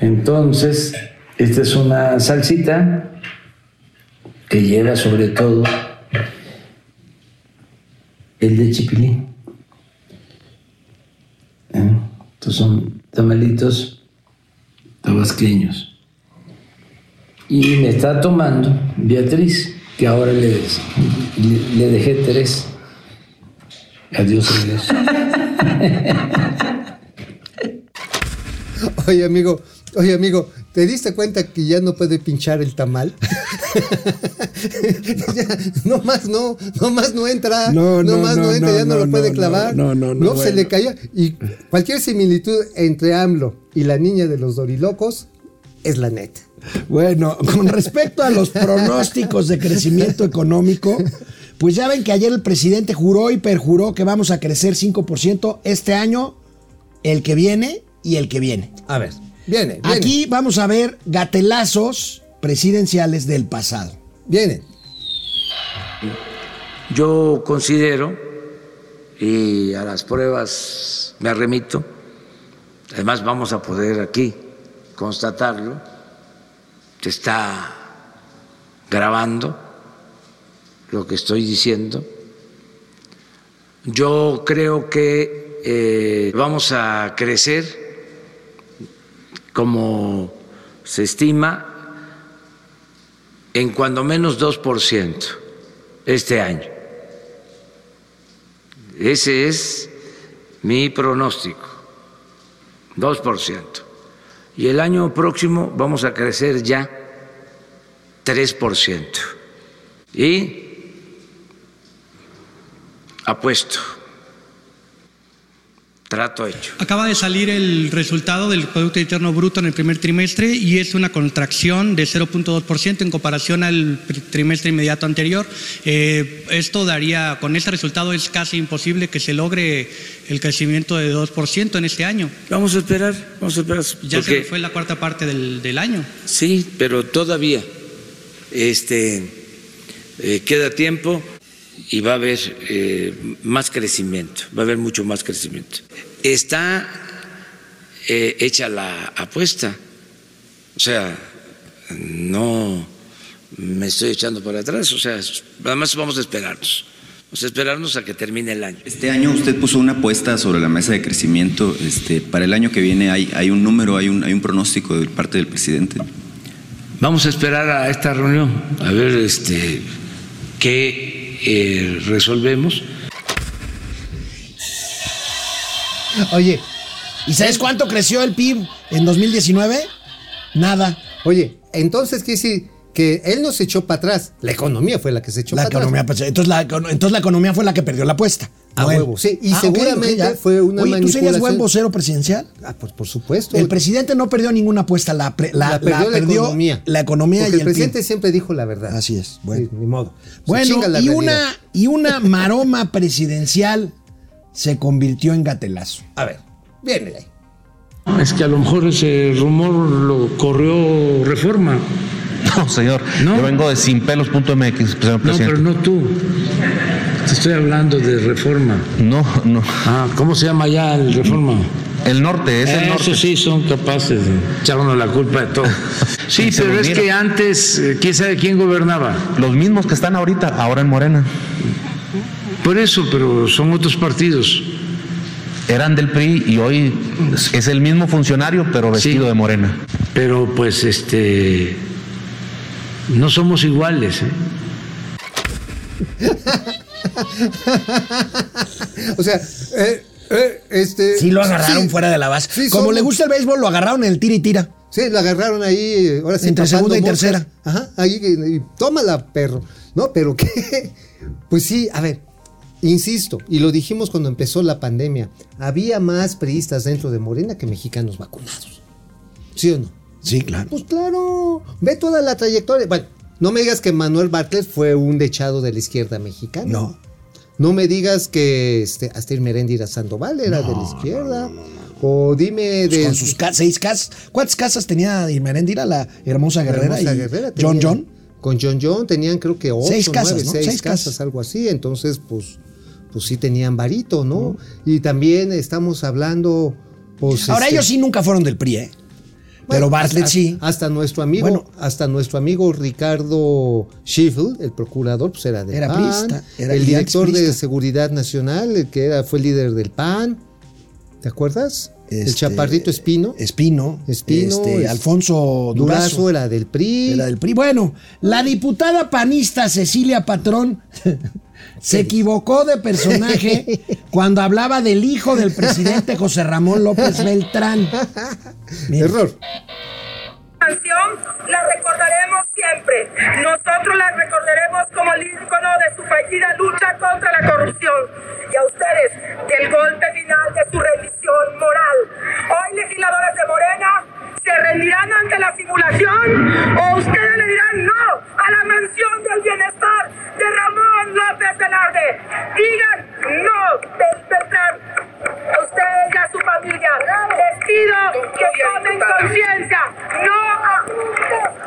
Entonces, esta es una salsita que lleva sobre todo el de chipilín. ¿Eh? Estos son tamalitos tabasqueños. Y me está tomando Beatriz, que ahora le, le, le dejé tres. Adiós, adiós. [laughs] Oye, amigo, oye, amigo, ¿te diste cuenta que ya no puede pinchar el tamal? [laughs] Ya, no más no, no más no entra. No, No, no, más no, no, entra, no, ya no, no, lo puede no, clavar. no, no, no, se bueno. le caía. Y cualquier similitud entre AMLO y la niña de los dorilocos es la neta. Bueno, con respecto a los pronósticos de crecimiento económico, [laughs] pues ya ven que ayer el presidente juró y perjuró que vamos a crecer 5% este año, el que viene y el que viene. A ver, viene, viene. Aquí vamos a ver gatelazos presidenciales del pasado. Viene. Yo considero, y a las pruebas me remito, además vamos a poder aquí constatarlo, se está grabando lo que estoy diciendo. Yo creo que eh, vamos a crecer como se estima en cuando menos 2% este año. Ese es mi pronóstico, 2%. Y el año próximo vamos a crecer ya 3%. Y apuesto, trato hecho. Acaba de salir el resultado del Producto Interno Bruto en el primer trimestre y es una contracción de 0.2% en comparación al trimestre inmediato anterior. Eh, esto daría, con este resultado es casi imposible que se logre el crecimiento de 2% en este año. Vamos a esperar, vamos a esperar. Ya porque- se fue la cuarta parte del, del año. Sí, pero todavía este, eh, queda tiempo y va a haber eh, más crecimiento, va a haber mucho más crecimiento. Está eh, hecha la apuesta, o sea, no me estoy echando para atrás, o sea, además vamos a esperarnos, vamos a esperarnos a que termine el año. Este año usted puso una apuesta sobre la mesa de crecimiento. Este, para el año que viene hay, hay un número, hay un, hay un pronóstico de parte del presidente. Vamos a esperar a esta reunión, a ver este, qué eh, resolvemos. Oye, ¿Y sabes cuánto creció el PIB en 2019? Nada. oye, entonces quiere decir que él no se echó para atrás. La economía fue la que se echó para atrás. economía, pues, entonces, la, entonces la economía fue la que perdió la apuesta. A no él. huevo, sí. Y Ah, seguramente ok, ya. fue una Oye, ¿tú serías buen vocero presidencial? Ah, pues por supuesto. El presidente no perdió ninguna apuesta, la, pre- la- La perdió la la perdió economía. la economía Porque y el el presidente PIB. siempre dijo la verdad. Así es, bueno. Sí, ni modo. Bueno, y realidad. una, y una maroma [laughs] presidencial se convirtió en gatelazo. A ver, viene de ahí. Es que a lo mejor ese rumor lo corrió reforma. [laughs] No, señor. ¿No? Yo vengo de sinpelos.mx, señor No, presidente. pero no tú. Te estoy hablando de reforma. No, no. Ah, ¿cómo se llama ya el reforma? El norte, es el norte. Eso sí, son capaces de echarnos la culpa de todo. [laughs] Sí, pero es que antes, eh, ¿quién sabe quién gobernaba? Los mismos que están ahorita, ahora en Morena. Por eso, pero son otros partidos. Eran del PRI y hoy es el mismo funcionario, pero vestido Sí. de Morena. Pero pues este no somos iguales. ¿eh? [laughs] o sea, eh, eh, este. Sí lo agarraron sí, fuera de la base. sí, Como somos- le gusta el béisbol, lo agarraron en el tira y tira. Sí, lo agarraron ahí, ahora sí. Entre segunda y moscas. tercera. Ajá, ahí, y, y tómala, perro. No, pero qué. [laughs] Pues sí, a ver, insisto, y lo dijimos cuando empezó la pandemia, había más priistas dentro de Morena que mexicanos vacunados. ¿Sí o no? Sí, claro. Pues claro, ve toda la trayectoria. Bueno, no me digas que Manuel Bartlett fue un dechado de la izquierda mexicana. No. No me digas que este, Astir Meréndira Sandoval era de la izquierda. O dime de. Con sus seis casas. ¿Cuántas casas tenía Irmeréndira, la hermosa guerrera? Hermosa y Guerrera John tenía- John. Con John John tenían creo que ocho, Seis casas, nueve, ¿no? seis, Seis casas, casas. algo así. Entonces, pues, pues sí tenían varito, ¿no? Y también estamos hablando. Pues, Ahora, este, ellos sí nunca fueron del PRI, ¿eh? Pero Bartlett hasta- sí. Hasta nuestro amigo, Bueno. hasta nuestro amigo Ricardo Schiffel, el procurador, pues era del Era PAN. era- el director de. Seguridad Nacional, el que era, fue líder del PAN. ¿Te acuerdas? el Este, chaparrito Espino. Espino. Espino, este, es- Alfonso Durazo Durazo. era del PRI. Era del PRI. Bueno, la diputada panista Cecilia Patrón [laughs] se equivocó de personaje [laughs] cuando hablaba del hijo del presidente José Ramón López Beltrán. Mira. Error. canción la recordaremos siempre. Nosotros la recordaremos como el ícono de su fallida lucha contra la corrupción. Y a ustedes, del golpe final de su rendición moral. Hoy, legisladores de Morena, ¿se rendirán ante la simulación o ustedes le dirán no a la mansión del bienestar de Ramón López Velarde? Digan no, Beltrán. A ustedes y a su familia les pido que tomen conciencia. No a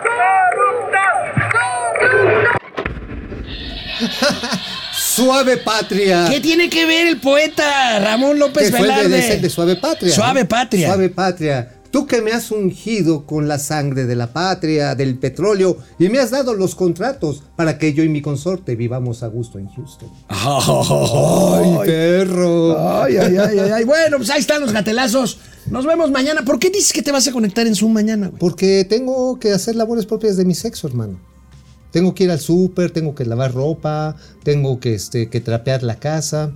corruptos, corruptos. Suave Patria. ¿Qué tiene que ver el poeta Ramón López que fue el de, Velarde? de- de Suave Patria. Suave ¿no? Patria. Suave Patria. Tú que me has ungido con la sangre de la patria, del petróleo, y me has dado los contratos para que yo y mi consorte vivamos a gusto en Houston. ¡Ay, perro! Ay, ay, ay, ay, ay. Bueno, pues ahí están los gatelazos. Nos vemos mañana. ¿Por qué dices que te vas a conectar en Zoom mañana? güey? Porque tengo que hacer labores propias de mi sexo, hermano. Tengo que ir al súper, tengo que lavar ropa, tengo que, este, que trapear la casa.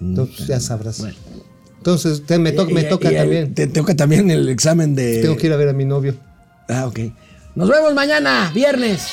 Entonces, ya sabrás. Entonces, te- me, to- me Y- y- toca y- también. Te toca también el examen de. Tengo que ir a ver a mi novio. Ah, ok. Nos vemos mañana, viernes.